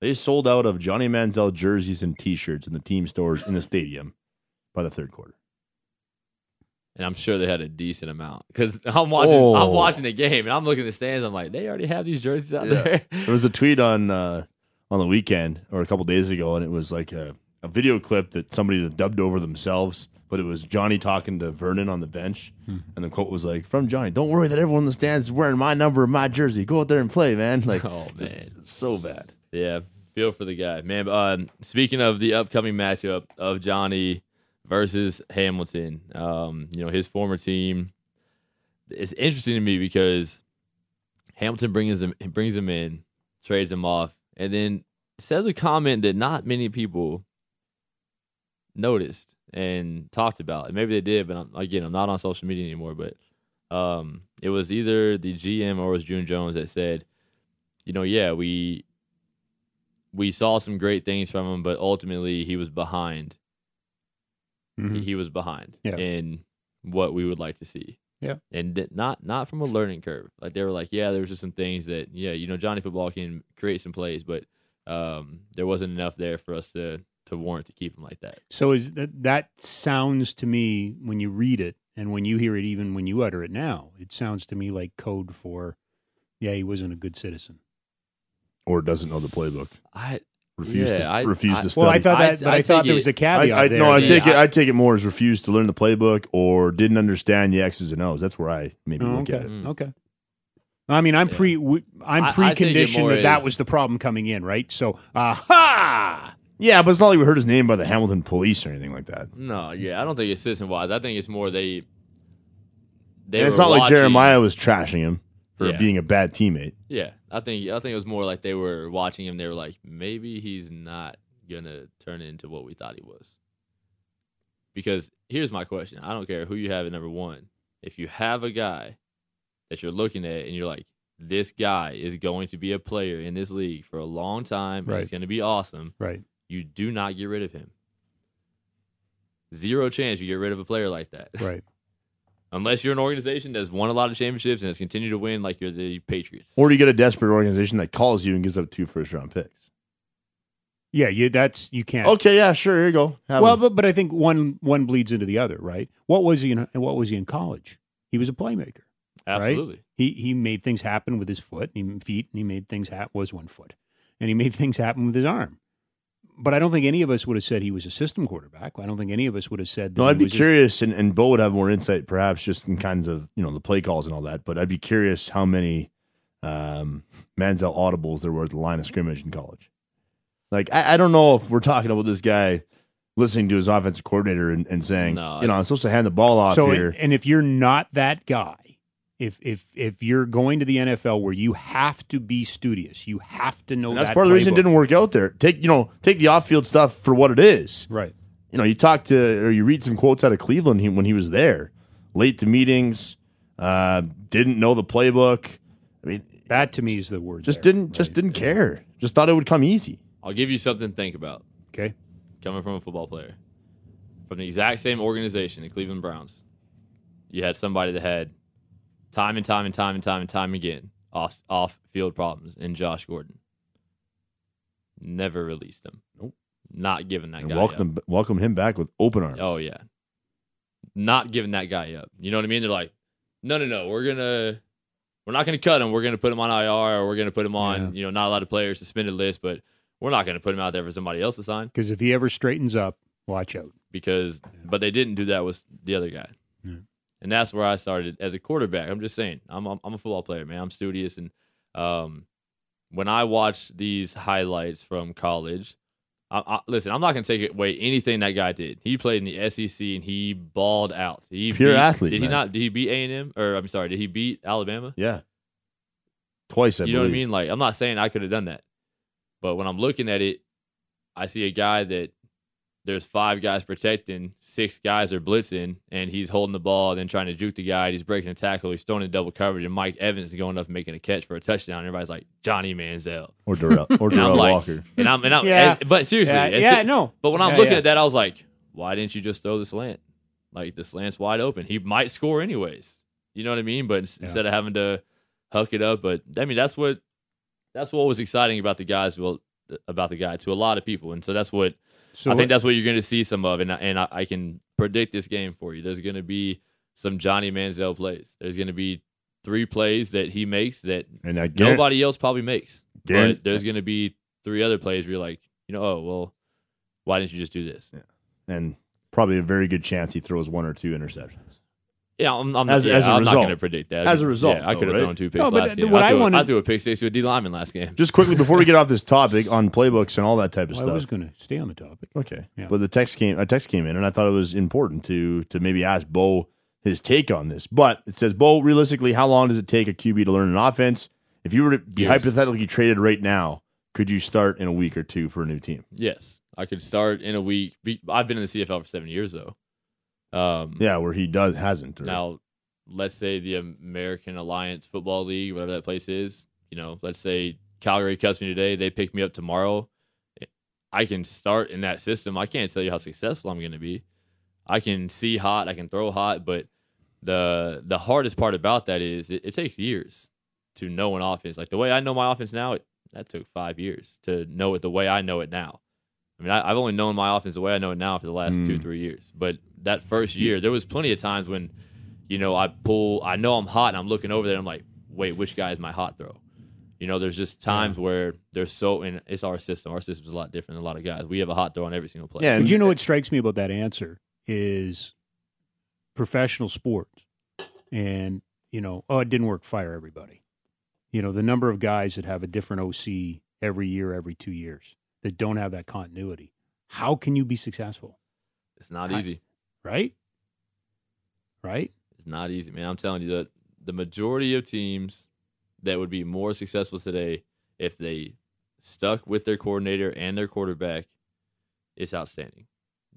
Speaker 5: They sold out of Johnny Manziel jerseys and T-shirts in the team stores in the stadium by the third quarter.
Speaker 3: And I'm sure they had a decent amount because I'm watching.
Speaker 5: Oh.
Speaker 3: I'm watching the game and I'm looking at the stands. I'm like, they already have these jerseys out
Speaker 5: Yeah.
Speaker 3: there.
Speaker 5: There was a tweet on uh, on the weekend or a couple days ago, and it was like a, a video clip that somebody had dubbed over themselves, but it was Johnny talking to Vernon on the bench, and the quote was like, "From Johnny, don't worry that everyone in the stands is wearing my number and my jersey. Go out there and play, man." Like,
Speaker 3: Oh, man.
Speaker 5: so bad.
Speaker 3: Yeah, feel for the guy, man. but, Um, speaking of the upcoming matchup of Johnny versus Hamilton, um, you know his former team. It's interesting to me because Hamilton brings him brings him in, trades him off, and then says a comment that not many people noticed and talked about. And maybe they did, but I'm, again, I'm not on social media anymore. But um, it was either the GM or it was June Jones that said, you know, yeah, we we saw some great things from him, but ultimately he was behind.
Speaker 4: Mhm.
Speaker 3: He, he was behind
Speaker 4: Yeah.
Speaker 3: in what we would like to see.
Speaker 4: Yeah.
Speaker 3: and th- not not from a learning curve. Like they were like, yeah, there was just some things that, yeah, you know, Johnny Football can create some plays, but um, there wasn't enough there for us to to warrant to keep him like that.
Speaker 4: So is that that sounds to me when you read it and when you hear it, even when you utter it now, it sounds to me like code for, yeah, he wasn't a good citizen.
Speaker 5: or doesn't know the playbook.
Speaker 3: I
Speaker 5: Refused
Speaker 3: Yeah,
Speaker 5: to
Speaker 3: I-
Speaker 5: refuse
Speaker 3: I-
Speaker 5: to study.
Speaker 4: Well, I thought
Speaker 3: I-
Speaker 4: that, but
Speaker 3: I
Speaker 4: I, thought
Speaker 3: take
Speaker 4: there was a caveat
Speaker 5: I, I,
Speaker 4: there.
Speaker 5: no, I
Speaker 3: See,
Speaker 5: take it.
Speaker 3: I-
Speaker 5: I take it more as refused to learn the playbook or didn't understand the X's and O's. That's where I maybe
Speaker 4: Oh,
Speaker 5: look
Speaker 4: okay.
Speaker 5: at it.
Speaker 3: Mm.
Speaker 4: Okay. I mean, I'm
Speaker 3: Yeah.
Speaker 4: pre, we- I'm
Speaker 3: I- I take it
Speaker 4: preconditioned
Speaker 3: more
Speaker 4: that that was the problem coming in, right? So, aha!
Speaker 5: Yeah, but it's not like we heard his name by the Hamilton police or anything like that.
Speaker 3: no, yeah, I don't think it's system wise. I think it's more they. They
Speaker 5: And it's
Speaker 3: were
Speaker 5: not like Jeremiah was trashing him for
Speaker 3: Yeah.
Speaker 5: being a bad teammate.
Speaker 3: Yeah, I think I think it was more like they were watching him. They were like, maybe he's not gonna turn into what we thought he was. Because here's my question: I don't care who you have at number one. If you have a guy that you're looking at and you're like, this guy is going to be a player in this league for a long time, and
Speaker 4: Right.
Speaker 3: he's going to be awesome.
Speaker 4: Right.
Speaker 3: You do not get rid of him. Zero chance you get rid of a player like that.
Speaker 4: Right.
Speaker 3: Unless you're an organization that's won a lot of championships and has continued to win, like you're the Patriots.
Speaker 5: Or do you get a desperate organization that calls you and gives up two first round picks?
Speaker 4: Yeah, you, that's, you can't.
Speaker 5: Okay, yeah, sure. Here you go. Have
Speaker 4: Well,
Speaker 5: him.
Speaker 4: but, but I think one one bleeds into the other, right? What was he in? What was he in college? He was a playmaker.
Speaker 3: Absolutely.
Speaker 4: He he made things happen with his foot, and he, feet, and he made things happen. Was one foot, and he made things happen with his arm. But I don't think any of us would have said he was a system quarterback. I don't think any of us would have said. That
Speaker 5: no, I'd be
Speaker 4: was just-
Speaker 5: curious, and, and Bo would have more insight, perhaps, just in kinds of you know the play calls and all that. But I'd be curious how many um, Manziel audibles there were at the line of scrimmage in college. Like, I, I don't know if we're talking about this guy listening to his offensive coordinator and, and saying,
Speaker 3: No,
Speaker 5: you know, I'm supposed to hand the ball off
Speaker 4: so,
Speaker 5: here.
Speaker 4: and if you're not that guy, if if if you're going to the NFL where you have to be studious, you have to know
Speaker 5: And that's
Speaker 4: that
Speaker 5: part of the reason it didn't work out there. Take you know, take the off field stuff for what it is.
Speaker 4: Right.
Speaker 5: you know, you talk to or you read some quotes out of Cleveland when he was there, late to meetings, uh, didn't know the playbook. I mean,
Speaker 4: That to me is the word.
Speaker 5: just
Speaker 4: there,
Speaker 5: didn't just didn't care. Just thought it would come easy.
Speaker 3: I'll give you something to think about.
Speaker 4: Okay.
Speaker 3: coming from a football player from the exact same organization, the Cleveland Browns. You had somebody that had time and time and time and time and time again off off field problems in Josh Gordon. Never released him.
Speaker 5: Nope.
Speaker 3: Not giving that
Speaker 5: And
Speaker 3: guy
Speaker 5: welcome welcome him back with open arms.
Speaker 3: Oh yeah. Not giving that guy up. You know what I mean? They're like, no, no, no. We're gonna, we're not gonna cut him. We're gonna put him on IR, or we're gonna put him on,
Speaker 4: Yeah.
Speaker 3: you know, not a lot of players suspended list, but we're not gonna put him out there for somebody else to sign
Speaker 4: Because if he ever straightens up, watch out.
Speaker 3: because but they didn't do that with the other guy.
Speaker 4: Yeah.
Speaker 3: And that's where I started as a quarterback. I'm just saying, I'm I'm, I'm a football player, man. I'm studious and um when I watch these highlights from college, I, I, listen, I'm not going to take away anything that guy did. He played in the SEC and he balled out. He
Speaker 5: Pure
Speaker 3: beat-
Speaker 5: athlete,
Speaker 3: Did he
Speaker 5: man.
Speaker 3: not? Did he beat A and M? Or I'm sorry, did he beat Alabama?
Speaker 5: Yeah. Twice, I
Speaker 3: you know what I mean? Like, I'm not saying I could have done that, but when I'm looking at it, I see a guy that there's five guys protecting, six guys are blitzing, and he's holding the ball, then trying to juke the guy. He's breaking a tackle. He's throwing in double coverage, and Mike Evans is going up and making a catch for a touchdown. Everybody's like Johnny Manziel,
Speaker 5: Or Darrell, or
Speaker 3: and
Speaker 5: Darrell
Speaker 3: like,
Speaker 5: Walker.
Speaker 3: and I'm, and I'm,
Speaker 4: Yeah.
Speaker 3: and- but seriously,
Speaker 4: Yeah, yeah, no.
Speaker 3: But when I'm
Speaker 4: Yeah,
Speaker 3: looking
Speaker 4: yeah.
Speaker 3: at that, I was like, why didn't you just throw the slant? Like the slant's wide open. He might score anyways. You know what I mean? But ins- instead of having to huck it up, but I mean that's what that's what was exciting about the guys. Well, about the guy to a lot of people, and so that's what
Speaker 4: So
Speaker 3: I think that's what you're going to see some of, and I- and I, I can predict this game for you. There's going to be some Johnny Manziel plays. There's going to be three plays that he makes that
Speaker 5: And I
Speaker 3: nobody else probably makes. But there's going to be three other plays where you're like, you know, oh well, why didn't you just do this?
Speaker 5: and probably a very good chance he throws one or two interceptions.
Speaker 3: Yeah, I'm, I'm,
Speaker 5: As-
Speaker 3: yeah,
Speaker 5: as a
Speaker 3: I'm not
Speaker 5: result.
Speaker 3: going to predict that.
Speaker 5: As a result,
Speaker 3: yeah, I could have
Speaker 5: right?
Speaker 3: thrown two picks
Speaker 4: No, but
Speaker 3: last
Speaker 4: the-
Speaker 3: game.
Speaker 4: what
Speaker 3: I,
Speaker 4: I
Speaker 3: threw,
Speaker 4: wanted-
Speaker 3: I threw a pick six to a D lineman last game.
Speaker 5: Just quickly before we get off this topic on playbooks and all that type of
Speaker 4: Well, I
Speaker 5: stuff.
Speaker 4: was going to stay on the topic.
Speaker 5: Okay.
Speaker 4: Yeah.
Speaker 5: But the text came a text came in and I thought it was important to to maybe ask Bo his take on this. But it says, Bo, realistically, how long does it take a QB to learn an offense? If you were to be
Speaker 3: Years.
Speaker 5: hypothetically traded right now, could you start in a week or two for a new team?
Speaker 3: Yes, I could start in a week. I've been in the CFL for seven years though. Um,
Speaker 5: Yeah, where he does hasn't. or-
Speaker 3: Now, let's say the American Alliance Football League, whatever that place is. You know, let's say Calgary cuts me today. They pick me up tomorrow. I can start in that system. I can't tell you how successful I'm going to be. I can see hot. I can throw hot, but the the hardest part about that is it, it takes years to know an offense. Like the way I know my offense now, it, that took five years to know it the way I know it now. I mean, I, I've only known my offense the way I know it now for the last two,
Speaker 5: Mm.
Speaker 3: three years. But that first year, there was plenty of times when, you know, I pull, I know I'm hot, and I'm looking over there, and I'm like, wait, which guy is my hot throw? You know, there's just times where there's so, and it's our system. Our system's a lot different than a lot of guys. We have a hot throw on every single play.
Speaker 5: yeah, and
Speaker 4: But you know what strikes me about that answer is professional sports, and you know, oh, it didn't work. Fire everybody. You know, the number of guys that have a different OC every year, every two years, that don't have that continuity. How can you be successful?
Speaker 3: It's not
Speaker 4: I-
Speaker 3: easy.
Speaker 4: Right? Right?
Speaker 3: It's not easy, man. I'm telling you that the majority of teams that would be more successful today if they stuck with their coordinator and their quarterback, it's outstanding.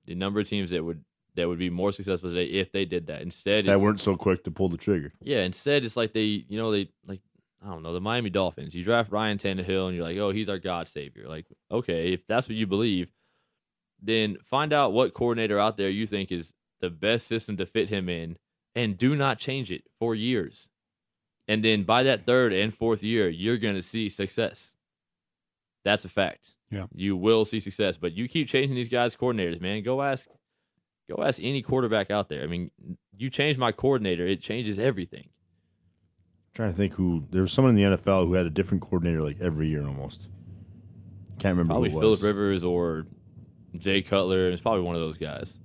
Speaker 3: The number of teams that would that would be more successful today if they did that. Instead,
Speaker 5: that
Speaker 3: it's-
Speaker 5: weren't so quick to pull the trigger.
Speaker 3: yeah, instead it's like they, you know, they like I don't know the Miami Dolphins. You draft Ryan Tannehill and you're like, oh, he's our God savior. Like, okay, if that's what you believe, then find out what coordinator out there you think is the best system to fit him in, and do not change it for years. And then by that third and fourth year, you're going to see success. That's a fact.
Speaker 4: Yeah.
Speaker 3: you will see success. But you keep changing these guys' coordinators, man. Go ask, go ask any quarterback out there. I mean, you change my coordinator, it changes everything.
Speaker 5: Trying to think who there was someone in the NFL who had a different coordinator like every year almost. Can't remember
Speaker 3: Probably
Speaker 5: who it
Speaker 3: Philip. Rivers or Jay Cutler. It's probably one of those guys.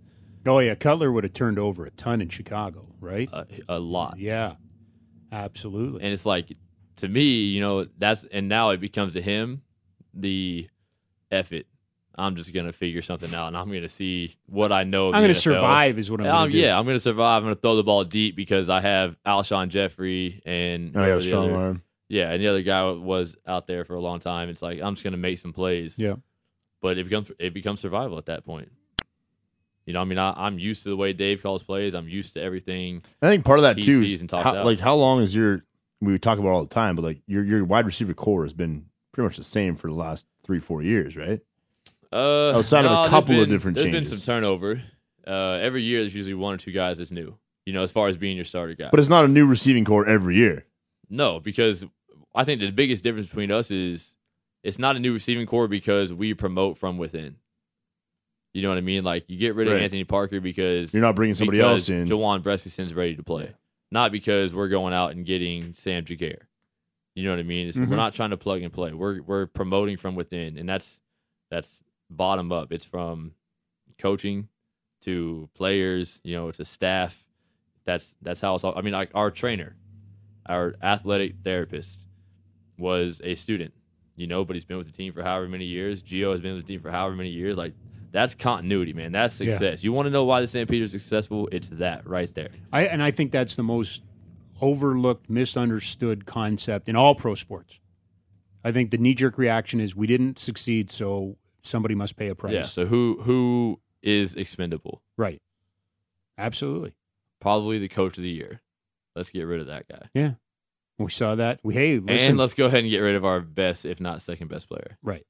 Speaker 4: Oh yeah, Cutler would have turned over a ton in Chicago, right?
Speaker 3: A, a lot.
Speaker 4: yeah, absolutely.
Speaker 3: And it's like, to me, you know, that's, and now it becomes to him the F it. I'm just going to figure something out and I'm going to see what I know. of
Speaker 4: I'm
Speaker 3: the
Speaker 4: going to
Speaker 3: NFL.
Speaker 4: survive, is what I'm
Speaker 3: Um,
Speaker 4: going to do.
Speaker 3: yeah, I'm going to survive. I'm going to throw the ball deep because I have Alshon Jeffery and
Speaker 5: Oh, yeah,
Speaker 3: whoever the
Speaker 5: strong
Speaker 3: other-
Speaker 5: arm.
Speaker 3: Yeah, and the other guy was out there for a long time. It's like I'm just going to make some plays.
Speaker 4: Yeah.
Speaker 3: but it becomes it becomes survival at that point. You know, I mean, I, I'm used to the way Dave calls plays. I'm used to everything.
Speaker 5: I think part of that too is how, like how long is your we talk about it all the time, but like your your wide receiver core has been pretty much the same for the last three four years, right?
Speaker 3: Uh,
Speaker 5: Outside of a
Speaker 3: no, there's
Speaker 5: couple of
Speaker 3: been-
Speaker 5: different
Speaker 3: there's been some turnover. Uh, every year, there's usually one or two guys that's new. You know, as far as being your starter guy.
Speaker 5: But it's not a new receiving core every year.
Speaker 3: No, because I think the biggest difference between us is it's not a new receiving core because we promote from within. You know what I mean? Like you get rid of
Speaker 5: Right.
Speaker 3: Anthony Parker because
Speaker 5: You're not bringing somebody else in.
Speaker 3: Juwan Brescacin's ready to play, not because we're going out and getting Sam Jaguar. You know what I mean? It's,
Speaker 4: Mhm.
Speaker 3: We're not trying to plug and play. We're we're promoting from within, and that's that's bottom up. It's from coaching to players, you know, to staff. That's that's how it's all. I mean, like our trainer, our athletic therapist, was a student, you know, but he's been with the team for however many years. Gio has been with the team for however many years. Like that's continuity, man. That's
Speaker 4: Yeah.
Speaker 3: success. You want to know why the Stampeders successful? It's that right there.
Speaker 4: I, and I think that's the most overlooked, misunderstood concept in all pro sports. I think the knee jerk reaction is we didn't succeed, so somebody must pay a price.
Speaker 3: Yeah. So who who is expendable?
Speaker 4: Right. Absolutely.
Speaker 3: Probably the coach of the year. Let's get rid of that guy. Yeah.
Speaker 4: We saw that. We hey, listen.
Speaker 3: and let's go ahead and get rid of our best, if not second best player.
Speaker 4: right.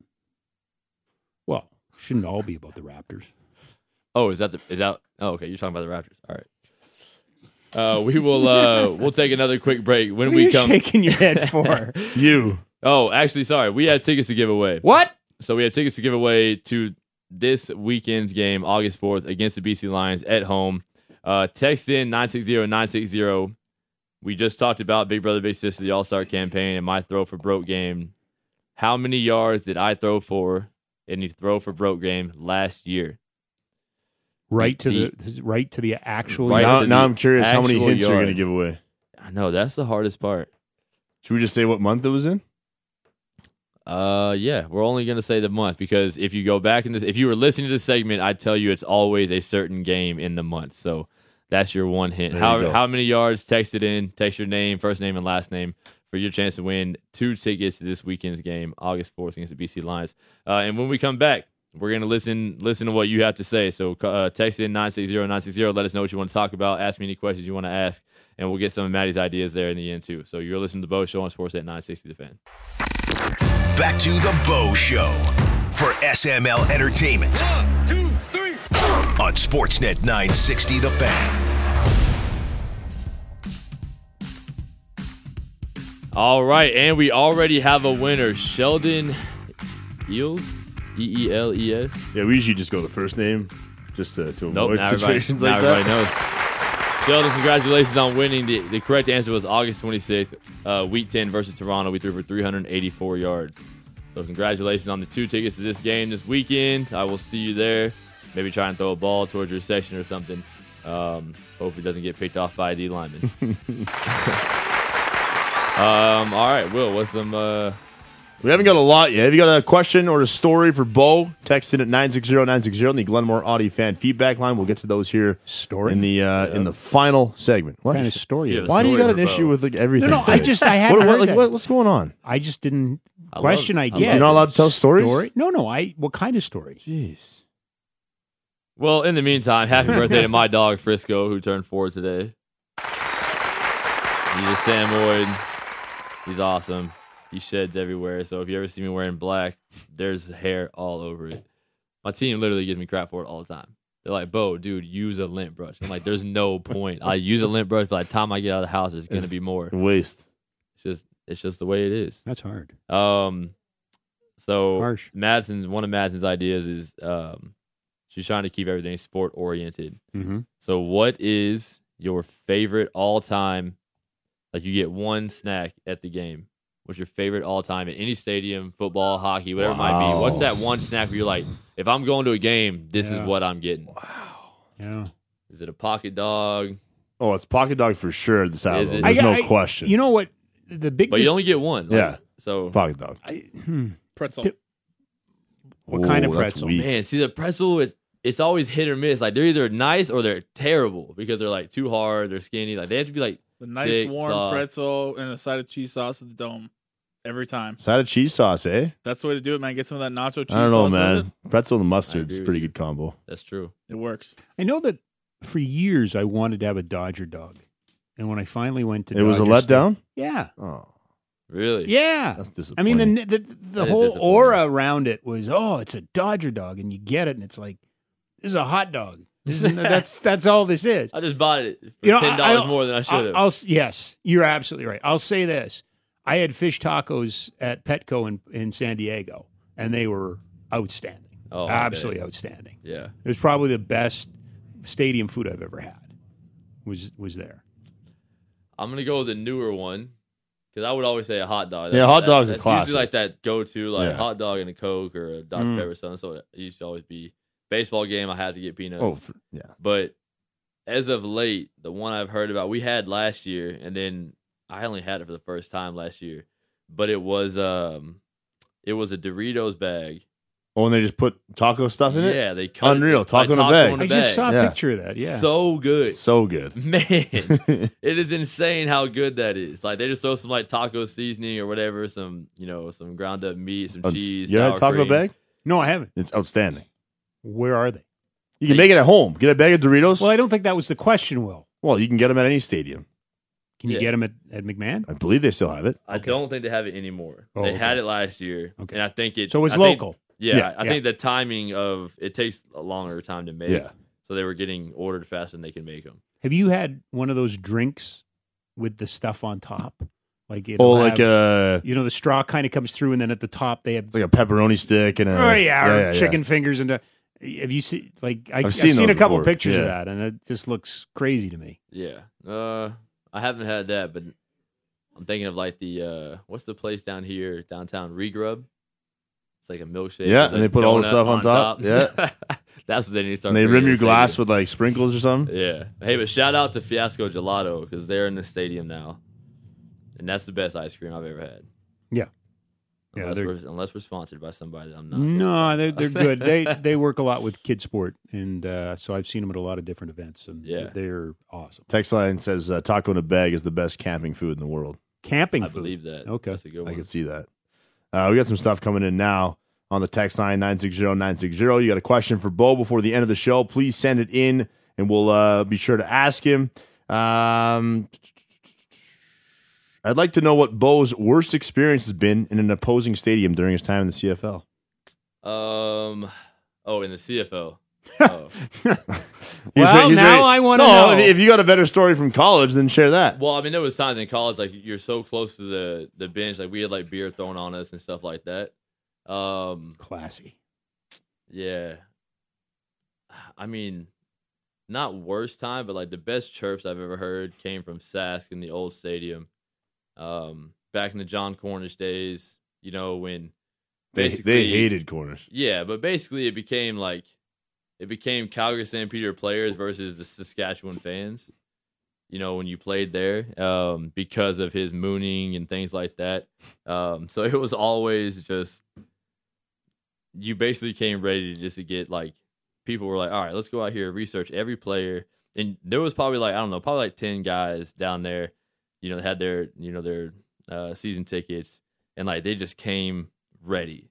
Speaker 4: Well, shouldn't all be about the Raptors.
Speaker 3: Oh, is that the is that? Oh, okay. You're talking about the Raptors. All right. Uh, we will uh, we'll take another quick break when
Speaker 4: What are
Speaker 3: we
Speaker 4: you
Speaker 3: come.
Speaker 4: shaking your head for?
Speaker 5: You.
Speaker 3: Oh, actually, sorry. We have tickets to give away.
Speaker 4: what?
Speaker 3: So we have tickets to give away to this weekend's game, August 4th, against the BC Lions at home. Uh, text in 960-960. We just talked about Big Brother Big Sister, the All-Star campaign, and my throw for broke game. How many yards did I throw for in the throw for broke game last year?
Speaker 4: Right to the right to the actual.
Speaker 3: Right
Speaker 5: now, now
Speaker 3: the
Speaker 5: I'm curious how many
Speaker 3: actual
Speaker 5: hints you're going to give away.
Speaker 3: I know that's the hardest part.
Speaker 5: Should we just say what month it was in?
Speaker 3: Uh, yeah, we're only gonna say the month because if you go back in this, if you were listening to this segment, I'd tell you it's always a certain game in the month. So that's your one hint.
Speaker 5: There
Speaker 3: How how many yards? Text it in. Text your name, first name, and last name. for your chance to win two tickets to this weekend's game, August 4th against the BC Lions. Uh, and when we come back, we're gonna listen listen to what you have to say. So uh, text in 960-960. Let us know what you want to talk about. Ask me any questions you want to ask, and we'll get some of Maddie's ideas there in the end too. So you're listening to the Bo Show on Sportsnet 960 The Fan.
Speaker 1: Back to the Bo Show for SML Entertainment. One, two, three. On Sportsnet 960 The Fan.
Speaker 3: All right, and we already have a winner, Sheldon Eels, E E L E S.
Speaker 5: Yeah, we usually just go the first name just to, to
Speaker 3: Nope,
Speaker 5: avoid
Speaker 3: now
Speaker 5: situations
Speaker 3: now
Speaker 5: like
Speaker 3: everybody
Speaker 5: that.
Speaker 3: knows. Sheldon, congratulations on winning. The, the correct answer was August 26th, uh, Week 10 versus Toronto. We threw for 384 yards. So congratulations on the two tickets to this game this weekend. I will see you there. Maybe try and throw a ball towards your section or something. Um, hopefully it doesn't get picked off by a D lineman. um, all right, Will, what's some uh,
Speaker 5: We haven't got a lot yet. Have you got a question or a story for Bo, text in at 960-960 in the Glenmore Audi fan feedback line. We'll get to those here
Speaker 4: Story?
Speaker 5: in the uh, in the final segment. What
Speaker 4: What kind of story?
Speaker 3: Yeah,
Speaker 4: is?
Speaker 5: Why do you got an
Speaker 3: for
Speaker 5: issue with like everything?
Speaker 4: No, no, I just- I
Speaker 5: what,
Speaker 4: hadn't
Speaker 5: what,
Speaker 4: heard
Speaker 5: like,
Speaker 4: that.
Speaker 5: what- what's going on?
Speaker 4: I just didn't
Speaker 3: I
Speaker 4: question.
Speaker 3: love-
Speaker 4: I
Speaker 3: I
Speaker 4: get
Speaker 5: You're not allowed to tell stories.
Speaker 4: Story? No, no. I what kind of story?
Speaker 5: Jeez.
Speaker 3: Well, in the meantime, happy birthday to my dog Frisco, who turned four today. He's a Samoyed. He's awesome. He sheds everywhere. So if you ever see me wearing black, there's hair all over it. My team literally gives me crap for it all the time. They're like, "Bo, dude, use a lint brush." I'm like, "There's no point. I use a lint brush. By the time I get out of the house, there's gonna
Speaker 5: It's-
Speaker 3: be more.
Speaker 5: Waste.
Speaker 3: It's just, it's just the way it is."
Speaker 4: That's hard.
Speaker 3: Um, so
Speaker 4: Harsh.
Speaker 3: Madsen's one of Madsen's ideas is um, she's trying to keep everything sport oriented.
Speaker 4: Mm-hmm.
Speaker 3: So, what is your favorite all time? Like, you get one snack at the game. What's your favorite all time at any stadium, football, hockey, whatever it might be? What's that one snack where you're like, if I'm going to a game, this is what I'm getting? Wow.
Speaker 4: Yeah.
Speaker 3: Is it a pocket dog?
Speaker 5: Oh, it's pocket dog for sure. At the Saddle.
Speaker 3: Is it?
Speaker 5: There's
Speaker 4: I-
Speaker 5: no
Speaker 4: I-
Speaker 5: question.
Speaker 4: You know what? The big.
Speaker 3: But you only get one. Like,
Speaker 5: Yeah.
Speaker 3: So,
Speaker 5: pocket dog.
Speaker 4: I, hmm.
Speaker 6: Pretzel.
Speaker 4: Tip- What kind of
Speaker 5: Ooh, that's
Speaker 4: pretzel?
Speaker 5: weak.
Speaker 3: man, see, the pretzel, it's, it's always hit or miss. Like, they're either nice or they're terrible because they're like too hard, they're skinny. Like, they have to be like,
Speaker 6: The nice
Speaker 3: Thick
Speaker 6: warm
Speaker 3: sauce.
Speaker 6: pretzel and a side of cheese sauce at the dome. Every time.
Speaker 5: Side of cheese sauce, eh?
Speaker 6: That's the way to do it, man. Get some of that nacho cheese
Speaker 5: I don't know,
Speaker 6: sauce with
Speaker 5: man. Pretzel and
Speaker 3: I
Speaker 5: mustard's
Speaker 3: agree
Speaker 5: a
Speaker 3: with
Speaker 5: pretty
Speaker 3: you.
Speaker 5: good combo.
Speaker 3: that's true.
Speaker 6: It works.
Speaker 4: I know that for years I wanted to have a Dodger dog, and when I finally went to,
Speaker 5: It was a
Speaker 4: Dodger Stadium-
Speaker 5: letdown.
Speaker 4: Yeah,
Speaker 5: Oh,
Speaker 3: Really?
Speaker 4: yeah.
Speaker 5: that's
Speaker 4: I
Speaker 5: disappointing.
Speaker 4: mean, the the, the
Speaker 3: That is
Speaker 4: whole
Speaker 3: disappointing.
Speaker 4: aura around it was, oh, it's a Dodger dog, and you get it, and it's like, this is a hot dog. This is, that's that's all this is.
Speaker 3: I just bought it for
Speaker 4: You know,
Speaker 3: ten dollars more than I should have.
Speaker 4: I'll, I'll yes, you're absolutely right. I'll say this: I had fish tacos at Petco in, in San Diego, and they were outstanding,
Speaker 3: Oh,
Speaker 4: absolutely outstanding.
Speaker 3: yeah.
Speaker 4: It was probably the best stadium food I've ever had. Was was there?
Speaker 3: I'm gonna go with the newer one because I would always say a hot dog.
Speaker 5: Yeah, hot dog's a
Speaker 3: that's
Speaker 5: classic.
Speaker 3: Usually like that go-to, like
Speaker 5: Yeah.
Speaker 3: hot dog and a Coke or a Dr
Speaker 5: Mm.
Speaker 3: Pepper or something. So it used to always be baseball game. I had to get peanuts.
Speaker 5: oh, for, yeah.
Speaker 3: But as of late, the one I've heard about, we had last year, and then I only had it for the first time last year. But it was um, it was a Doritos bag.
Speaker 5: Oh, and they just put taco stuff in it.
Speaker 3: Yeah, they cut
Speaker 5: Unreal.
Speaker 3: It,
Speaker 5: Taco
Speaker 3: like
Speaker 5: in a bag.
Speaker 3: in
Speaker 4: I just saw a
Speaker 5: Yeah.
Speaker 4: picture of that. Yeah,
Speaker 3: So good.
Speaker 5: So good.
Speaker 3: Man, it is insane how good that is. Like they just throw some like taco seasoning or whatever, some you know, some ground up meat, some
Speaker 5: Outs-
Speaker 3: cheese.
Speaker 5: You had
Speaker 3: sour
Speaker 5: taco
Speaker 3: cream.
Speaker 5: bag?
Speaker 4: no, I haven't.
Speaker 5: It's outstanding.
Speaker 4: Where are they?
Speaker 5: You can make it at home. Get a bag of Doritos.
Speaker 4: Well, I don't think that was the question. Will
Speaker 5: well, you can get them at any stadium.
Speaker 4: can you
Speaker 3: Yeah.
Speaker 4: get them at, at McMahon?
Speaker 5: I believe they still have it.
Speaker 3: I don't think they have it anymore.
Speaker 4: Oh,
Speaker 3: they
Speaker 4: okay.
Speaker 3: had it last year,
Speaker 4: Okay.
Speaker 3: and I think it.
Speaker 4: So it's
Speaker 3: I think-
Speaker 4: local.
Speaker 3: yeah,
Speaker 5: Yeah,
Speaker 3: I
Speaker 4: yeah.
Speaker 3: think the timing of it takes a longer time to make.
Speaker 5: Yeah.
Speaker 3: so they were getting ordered faster than they can make them.
Speaker 4: Have you had one of those drinks with the stuff on top? Like it.
Speaker 5: Oh, like a
Speaker 4: you know the straw kind of comes through, and then at the top they have
Speaker 5: like a pepperoni stick and a
Speaker 4: oh yeah, or
Speaker 5: yeah, yeah.
Speaker 4: chicken fingers and. uh have you seen like I,
Speaker 5: I've
Speaker 4: I've
Speaker 5: seen
Speaker 4: seen, a couple
Speaker 5: before,
Speaker 4: pictures of that, and it just looks crazy to me.
Speaker 3: Yeah, uh, I haven't had that, but I'm thinking of like the uh, what's the place down here downtown Regrub. It's like a milkshake.
Speaker 5: Yeah, and
Speaker 3: a
Speaker 5: they put all the stuff on top.
Speaker 3: Yeah, that's what they need to start.
Speaker 5: And they rim your glass
Speaker 3: stadium.
Speaker 5: with like sprinkles or something.
Speaker 3: Yeah. Hey, but shout out to Fiasco Gelato because they're in the stadium now, and that's the best ice cream I've ever had.
Speaker 4: Yeah. Yeah,
Speaker 3: Unless, we're, unless we're sponsored by somebody that I'm not.
Speaker 4: No, they're they're good. they they work a lot with kid sport, and uh, so I've seen them at a lot of different events, and
Speaker 3: Yeah.
Speaker 4: they're awesome.
Speaker 5: Text line says uh, taco in a bag is the best camping food in the world.
Speaker 4: Camping
Speaker 3: I
Speaker 4: food.
Speaker 3: believe that.
Speaker 4: Okay.
Speaker 3: That's a good
Speaker 5: I can see that. Uh, we got some stuff coming in now on the text line 960-960. You got a question for Bo before the end of the show? Please send it in, and we'll uh, be sure to ask him. Um, I'd like to know what Bo's worst experience has been in an opposing stadium during his time in the CFL.
Speaker 3: Um. Oh, in the CFL. Oh.
Speaker 4: Well,
Speaker 5: ready-
Speaker 4: now
Speaker 5: ready-
Speaker 4: I wanna
Speaker 5: No,
Speaker 4: know.
Speaker 5: if- if you got a better story from college, then share that.
Speaker 3: well, I mean, there was times in college like you're so close to the the bench, like we had like beer thrown on us and stuff like that. Um.
Speaker 4: Classy.
Speaker 3: Yeah. I mean, not worst time, but like the best chirps I've ever heard came from Sask in the old stadium. Um, back in the Jon Cornish days, you know, when
Speaker 5: They,
Speaker 3: basically
Speaker 5: they hated Cornish.
Speaker 3: Yeah, but basically it became like it became Calgary Stampeder players versus the Saskatchewan fans. You know, when you played there, um, because of his mooning and things like that. Um, so it was always just you basically came ready to just to get like people were like, all right, let's go out here research every player. And there was probably like I don't know, probably like ten guys down there, you know, they had their you know their uh, season tickets, and like they just came ready,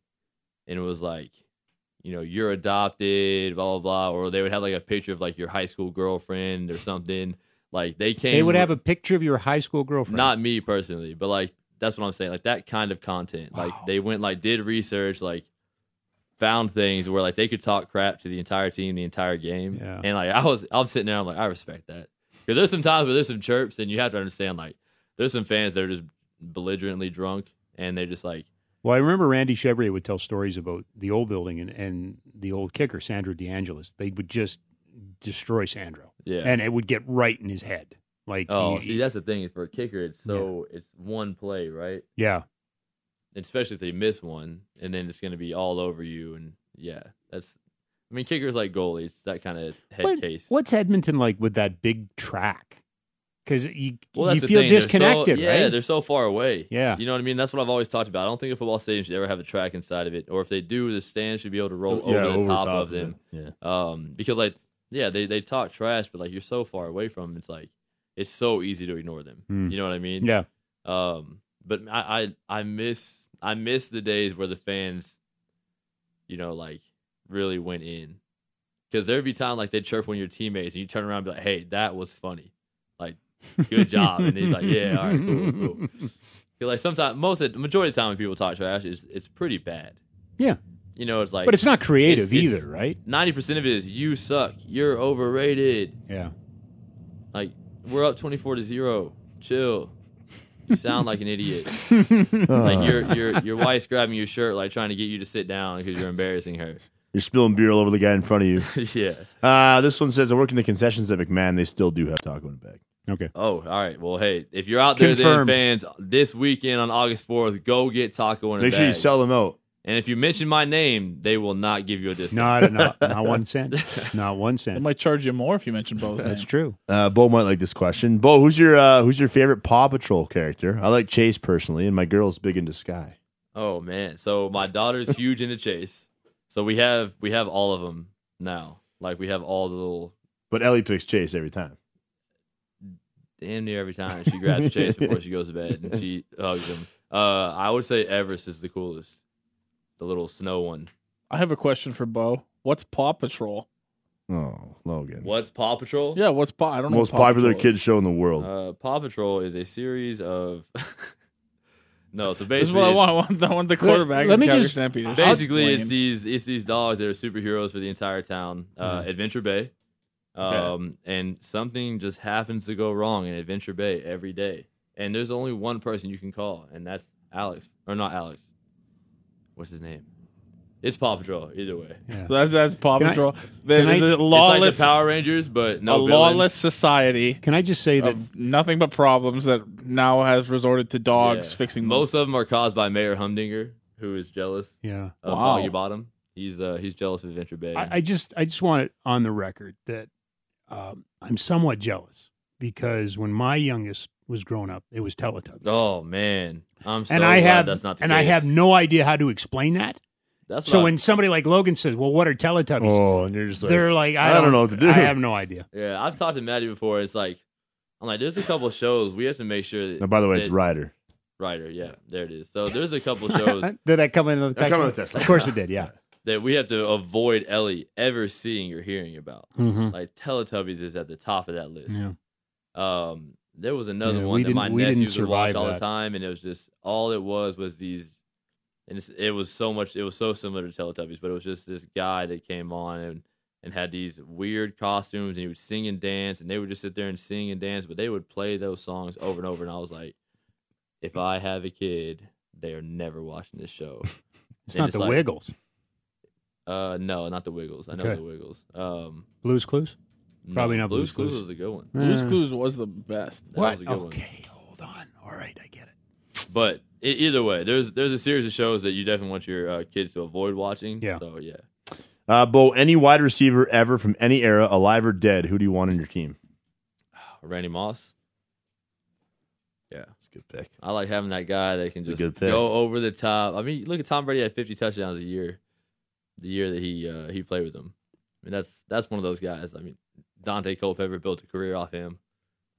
Speaker 3: and it was like, you know, you're adopted, blah blah blah, or they would have like a picture of like your high school girlfriend or something. Like they came,
Speaker 4: They would have a picture of your high school girlfriend.
Speaker 3: not me personally, but like that's what I'm saying. Like that kind of content. Like they went like did research, like found things where like they could talk crap to the entire team the entire game.
Speaker 4: Yeah.
Speaker 3: And like I was I'm sitting there, I'm like, I respect that. Because there's some times where there's some chirps and you have to understand like there's some fans that are just belligerently drunk and they're just like
Speaker 4: Well, I remember Randy Chevrier would tell stories about the old building and, and the old kicker, Sandro DeAngelis. They would just destroy Sandro.
Speaker 3: Yeah.
Speaker 4: And it would get right in his head. Like,
Speaker 3: Oh,
Speaker 4: he-
Speaker 3: see that's the thing is for a kicker it's so it's one play, right?
Speaker 4: yeah.
Speaker 3: especially if they miss one, and then it's going to be all over you. And yeah, that's. I mean, kickers like goalies. That kind of head
Speaker 4: What-
Speaker 3: case.
Speaker 4: What's Edmonton like with that big track? Because you,
Speaker 3: Well,
Speaker 4: you feel
Speaker 3: thing. They're so-
Speaker 4: disconnected,
Speaker 3: yeah,
Speaker 4: right?
Speaker 3: they're so far away.
Speaker 4: Yeah.
Speaker 3: you know what I mean. That's what I've always talked about. I don't think a football stadium should ever have a track inside of it, or if they do, the stand should be able to roll over the
Speaker 5: over
Speaker 3: top, of
Speaker 5: it.
Speaker 3: them.
Speaker 5: Yeah.
Speaker 3: Um, because like, yeah, they they talk trash, but like you're so far away from them, it's like it's so easy to ignore them.
Speaker 4: Hmm.
Speaker 3: You know what I mean?
Speaker 4: Yeah.
Speaker 3: Um, but I, I I miss I miss the days where the fans, you know, like really went in, because there'd be time like they'd chirp one of your teammates and you turn around and be like, "Hey, that was funny, like good job," and he's like, "Yeah, all right, cool, cool." 'Cause, like sometimes most of the majority of the time when people talk trash, it's it's pretty bad.
Speaker 4: Yeah.
Speaker 3: You know, it's like,
Speaker 4: But it's not creative
Speaker 3: it's- it's-
Speaker 4: either, right?
Speaker 3: Ninety percent of it is you suck, you're overrated.
Speaker 4: Yeah.
Speaker 3: Like we're up twenty four to zero. Chill. You sound like an idiot. like your your your wife's grabbing your shirt, like trying to get you to sit down because you're embarrassing her.
Speaker 5: You're spilling beer all over the guy in front of you.
Speaker 3: yeah.
Speaker 5: Uh, this one says, I work in the concessions at McMahon. They still do have taco in a bag.
Speaker 4: Okay.
Speaker 3: Oh, all right. Well, hey, if you're out there, then
Speaker 4: Confirmed.
Speaker 3: fans, this weekend on August fourth, go get taco in a
Speaker 5: Make
Speaker 3: bag.
Speaker 5: sure you sell them out.
Speaker 3: and if you mention my name, they will not give you a discount.
Speaker 4: Not, not, not one cent. Not one
Speaker 6: They
Speaker 4: cent.
Speaker 6: might charge you more if you mention Bo's name.
Speaker 4: That's true.
Speaker 5: Uh, Bo might like this question. Bo, who's your uh, who's your favorite Paw Patrol character? I like Chase personally, and my girl's big into Skye.
Speaker 3: Oh man. So my daughter's huge into Chase. So we have we have all of them now. Like we have all the little
Speaker 5: But Ellie picks Chase every time.
Speaker 3: Damn near every time she grabs Chase before she goes to bed and she hugs him. Uh, I would say Everest is the coolest, the little snow one.
Speaker 6: I have a question for Bo. What's Paw Patrol?
Speaker 5: Oh, Logan.
Speaker 3: What's Paw Patrol?
Speaker 6: Yeah, what's Paw? I don't know.
Speaker 5: Most popular
Speaker 6: Patrol is.
Speaker 5: kids show in the world.
Speaker 3: Uh, Paw Patrol is a series of. no, so basically,
Speaker 6: This is what I
Speaker 3: it's-
Speaker 6: want. I want, I want the quarterback.
Speaker 4: let
Speaker 6: of
Speaker 4: me just-
Speaker 6: Stampeders.
Speaker 3: basically it's these it's these dogs that are superheroes for the entire town. Uh,
Speaker 4: Mhm.
Speaker 3: Adventure Bay, um, and something just happens to go wrong in Adventure Bay every day, and there's only one person you can call, and that's Alex or not Alex. What's his name? It's Paw Patrol. Either way,
Speaker 4: Yeah.
Speaker 6: So that's that's Paw
Speaker 4: Can I-
Speaker 6: Patrol.
Speaker 4: can
Speaker 6: There's
Speaker 4: I-
Speaker 6: a
Speaker 3: it's like
Speaker 6: lawless,
Speaker 3: the Power Rangers, but no
Speaker 6: a
Speaker 3: villains.
Speaker 6: lawless society
Speaker 4: Can I just say that
Speaker 6: nothing but problems that now has resorted to dogs
Speaker 3: Yeah.
Speaker 6: fixing them.
Speaker 3: Most of them are caused by Mayor Humdinger, who is jealous
Speaker 4: yeah.
Speaker 3: of
Speaker 6: Wow.
Speaker 3: Foggy Bottom. He's uh, he's jealous of Adventure Bay.
Speaker 4: I, I just I just want it on the record that um, I'm somewhat jealous because when my youngest was growing up, it was Teletubbies.
Speaker 3: oh man, I'm so
Speaker 4: and I
Speaker 3: glad
Speaker 4: have
Speaker 3: that's not the
Speaker 4: and
Speaker 3: case.
Speaker 4: I have no idea how to explain that.
Speaker 3: That's
Speaker 4: So
Speaker 3: what I-
Speaker 4: when somebody like Logan says, "Well, what are Teletubbies?"
Speaker 5: oh, and you're just like,
Speaker 4: They're like, I,
Speaker 5: I don't know what to do.
Speaker 4: I have no idea.
Speaker 3: Yeah, I've talked to Maddie before. It's like I'm like, there's a couple shows we have to make sure that.
Speaker 5: No, by the way, it's
Speaker 3: that-
Speaker 5: Ryder.
Speaker 3: Yeah, there it is. So there's a couple shows
Speaker 4: Did that come in the
Speaker 5: That
Speaker 4: text?
Speaker 5: come in the text
Speaker 4: Of course it did. Yeah.
Speaker 3: That we have to avoid Ellie ever seeing or hearing about.
Speaker 4: Mhm.
Speaker 3: Like Teletubbies is at the top of that list.
Speaker 4: Yeah.
Speaker 3: Um, there was another
Speaker 4: Yeah,
Speaker 3: one that my nephews would watch all the time, and it was just all it was was these, and it's, it was so much. It was so similar to Teletubbies, but it was just this guy that came on and and had these weird costumes, and he would sing and dance, and they would just sit there and sing and dance, but they would play those songs over and over, and I was like, if I have a kid, they are never watching this show.
Speaker 4: It's
Speaker 3: And
Speaker 4: not
Speaker 3: it's
Speaker 4: the
Speaker 3: like-
Speaker 4: Wiggles.
Speaker 3: Uh, no, not the Wiggles. I know
Speaker 4: Okay.
Speaker 3: the Wiggles. Um,
Speaker 4: Blues Clues. Probably not
Speaker 3: Blue's
Speaker 4: Blue's
Speaker 3: Clues
Speaker 4: Clues.
Speaker 3: was a good one.
Speaker 6: Blue's
Speaker 4: Uh,
Speaker 6: Clues was the best.
Speaker 3: That was a good one.
Speaker 4: Okay, hold on. All right, I get it.
Speaker 3: But e- either way, there's there's a series of shows that you definitely want your uh, kids to avoid watching.
Speaker 4: Yeah.
Speaker 3: So yeah,
Speaker 5: Uh, Bo, any wide receiver ever from any era, alive or dead, who do you want on your team?
Speaker 3: Randy Moss.
Speaker 5: Yeah, That's a good pick.
Speaker 3: I like having that guy that can
Speaker 5: It's a
Speaker 3: just
Speaker 5: good pick.
Speaker 3: go over the top. I mean, look at Tom Brady had 50 touchdowns a year, the year that he uh, he played with them. I mean, that's that's one of those guys. I mean, Daunte Culpepper built a career off him.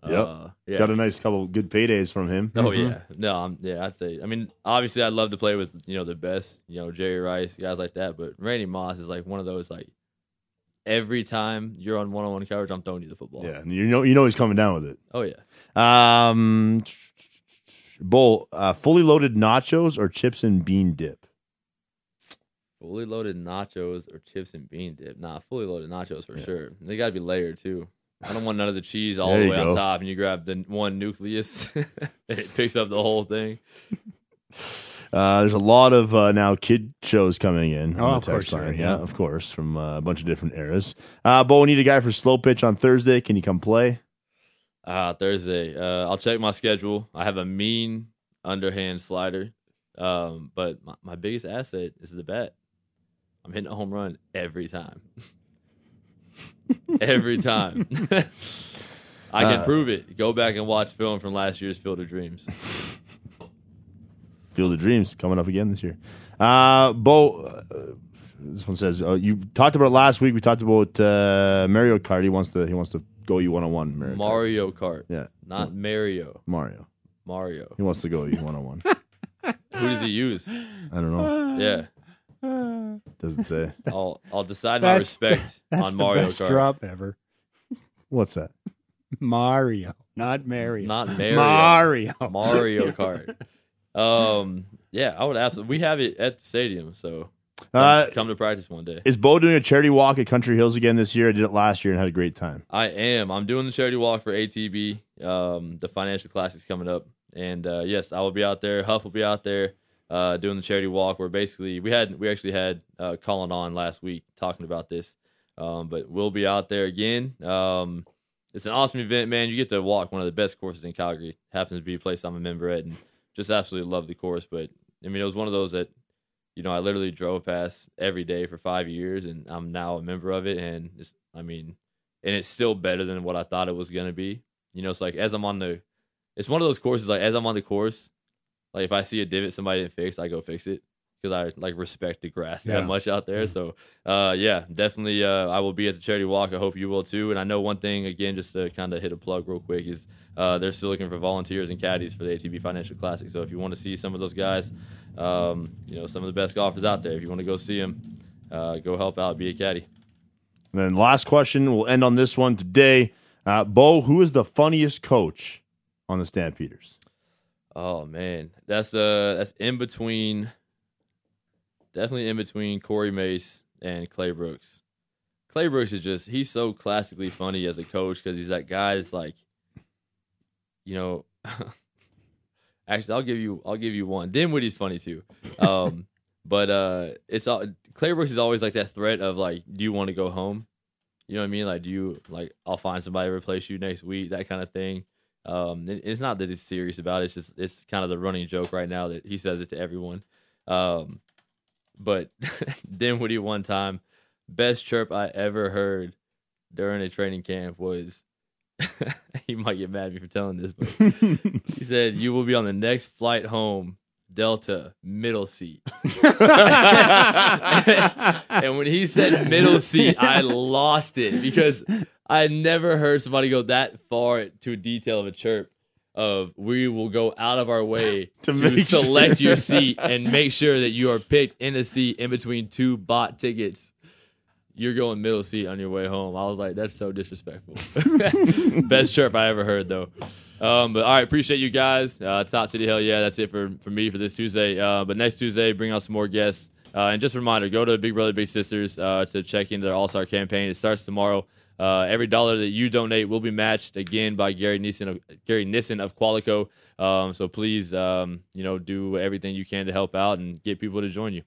Speaker 5: Yep.
Speaker 3: Uh, yeah.
Speaker 5: Got a nice couple good paydays from him.
Speaker 3: Oh yeah, no, I'm, yeah, I'd say. I mean, obviously, I'd love to play with you know the best, you know Jerry Rice, guys like that. But Randy Moss is like one of those like every time you're on one-on-one coverage, I'm throwing you the football.
Speaker 5: Yeah, you know you know he's coming down with it.
Speaker 3: Oh yeah.
Speaker 5: Um, Bull, uh, fully loaded nachos or chips and bean dip?
Speaker 3: Fully loaded nachos or chips and bean dip. Nah, fully loaded nachos for sure. They got to be layered too. I don't want none of the cheese all
Speaker 5: There
Speaker 3: the way
Speaker 5: go.
Speaker 3: on top, and you grab the one nucleus, and it picks up the whole thing.
Speaker 5: Uh, there's a lot of uh, now kid shows coming in.
Speaker 4: Oh,
Speaker 5: on the
Speaker 4: of course
Speaker 5: text
Speaker 4: there
Speaker 5: line. yeah.
Speaker 4: yeah.
Speaker 5: of course, from uh, a bunch of different eras. Uh, Bo, we need a guy for slow pitch on Thursday. Can you come play?
Speaker 3: Uh, Thursday. Uh, I'll check my schedule. I have a mean underhand slider, um, but my, my biggest asset is the bat. I'm hitting a home run every time. every time. I can
Speaker 5: Uh,
Speaker 3: prove it. Go back and watch film from last year's Field of Dreams.
Speaker 5: Field of Dreams coming up again this year. Uh, Bo, uh, this one says uh, you talked about last week. We talked about uh, Mario Kart. He wants to he wants to go you one on one. Mario. Kart.
Speaker 3: Mario Kart,
Speaker 5: Yeah,
Speaker 3: not Mario.
Speaker 5: Mario.
Speaker 3: Mario.
Speaker 5: He wants to go you one on one.
Speaker 3: Who does he use?
Speaker 5: I don't know.
Speaker 3: Yeah,
Speaker 5: Doesn't say.
Speaker 3: I'll I'll decide my
Speaker 4: That's-
Speaker 3: respect
Speaker 4: That's
Speaker 3: on
Speaker 4: the
Speaker 3: Mario
Speaker 4: best
Speaker 3: Kart.
Speaker 4: drop ever.
Speaker 5: What's that?
Speaker 4: Mario, not Mario.
Speaker 3: Not Mario.
Speaker 4: Mario.
Speaker 3: Mario Kart. Um, yeah, I would absolutely. We have it at the stadium, so come,
Speaker 5: Uh,
Speaker 3: come to practice one day.
Speaker 5: is Bo doing a charity walk at Country Hills again this year? I did it last year and had a great time.
Speaker 3: I am. I'm doing the charity walk for ATB. Um, the financial classic's coming up, and uh, yes, I will be out there. Huff will be out there uh, doing the charity walk. Where basically we had we actually had uh, Colin on last week talking about this, um, but we'll be out there again. Um, it's an awesome event, man. You get to walk one of the best courses in Calgary. Happens to be a place I'm a member at, and just absolutely love the course. But I mean, it was one of those that you know I literally drove past every day for five years, and I'm now a member of it. And it's, I mean, and it's still better than what I thought it was gonna be. You know, it's like as I'm on the, it's one of those courses. Like as I'm on the course, like if I see a divot somebody didn't fix, I go fix it because I like respect the grass
Speaker 4: Yeah.
Speaker 3: that much out there. So, uh, yeah, definitely, uh, I will be at the charity walk. I hope you will too. And I know one thing again, just to kind of hit a plug real quick, is uh, they're still looking for volunteers and caddies for the ATB Financial Classic. So if you want to see some of those guys, um, you know, some of the best golfers out there, if you want to go see them, uh, go help out, be a caddy.
Speaker 5: And then last question. We'll end on this one today. Uh, Bo, who is the funniest coach on the Stampeders?
Speaker 3: Oh man, that's uh that's in between. Definitely in between Corey Mace and Clay Brooks. Clay Brooks is just he's so classically funny as a coach because he's that guy that's like, you know. actually, I'll give you I'll give you one. Dinwiddie's funny too, um, but uh, it's all Clay Brooks is always like that threat of like, do you want to go home? You know what I mean? Like, do you like I'll find somebody to replace you next week? That kind of thing. Um, it- it's not that he's serious about it. It's just it's kind of the running joke right now that he says it to everyone. Um, but Dinwiddie one time, best chirp I ever heard during a training camp was. he might get mad at me for telling this, but he said, "You will be on the next flight home, Delta middle seat." and when he said middle seat, I lost it because I never heard somebody go that far to a detail of a chirp. of we will go out of our way
Speaker 5: To
Speaker 3: to, select
Speaker 5: sure.
Speaker 3: your seat and make sure that you are picked in a seat in between two bot tickets. You're going middle seat on your way home. I was like, that's so disrespectful. Best chirp I ever heard, though. Um, but all right, appreciate you guys. Uh, top to the hell yeah. That's it for, for me for this Tuesday. Uh, but next Tuesday, bring out some more guests. Uh, and just a reminder, go to Big Brother Big Sisters uh, to check into their All Star campaign. It starts tomorrow. Uh, every dollar that you donate will be matched again by Gary Nissen of Gary Nissen of Qualico. Um, so please, um, you know, do everything you can to help out and get people to join you.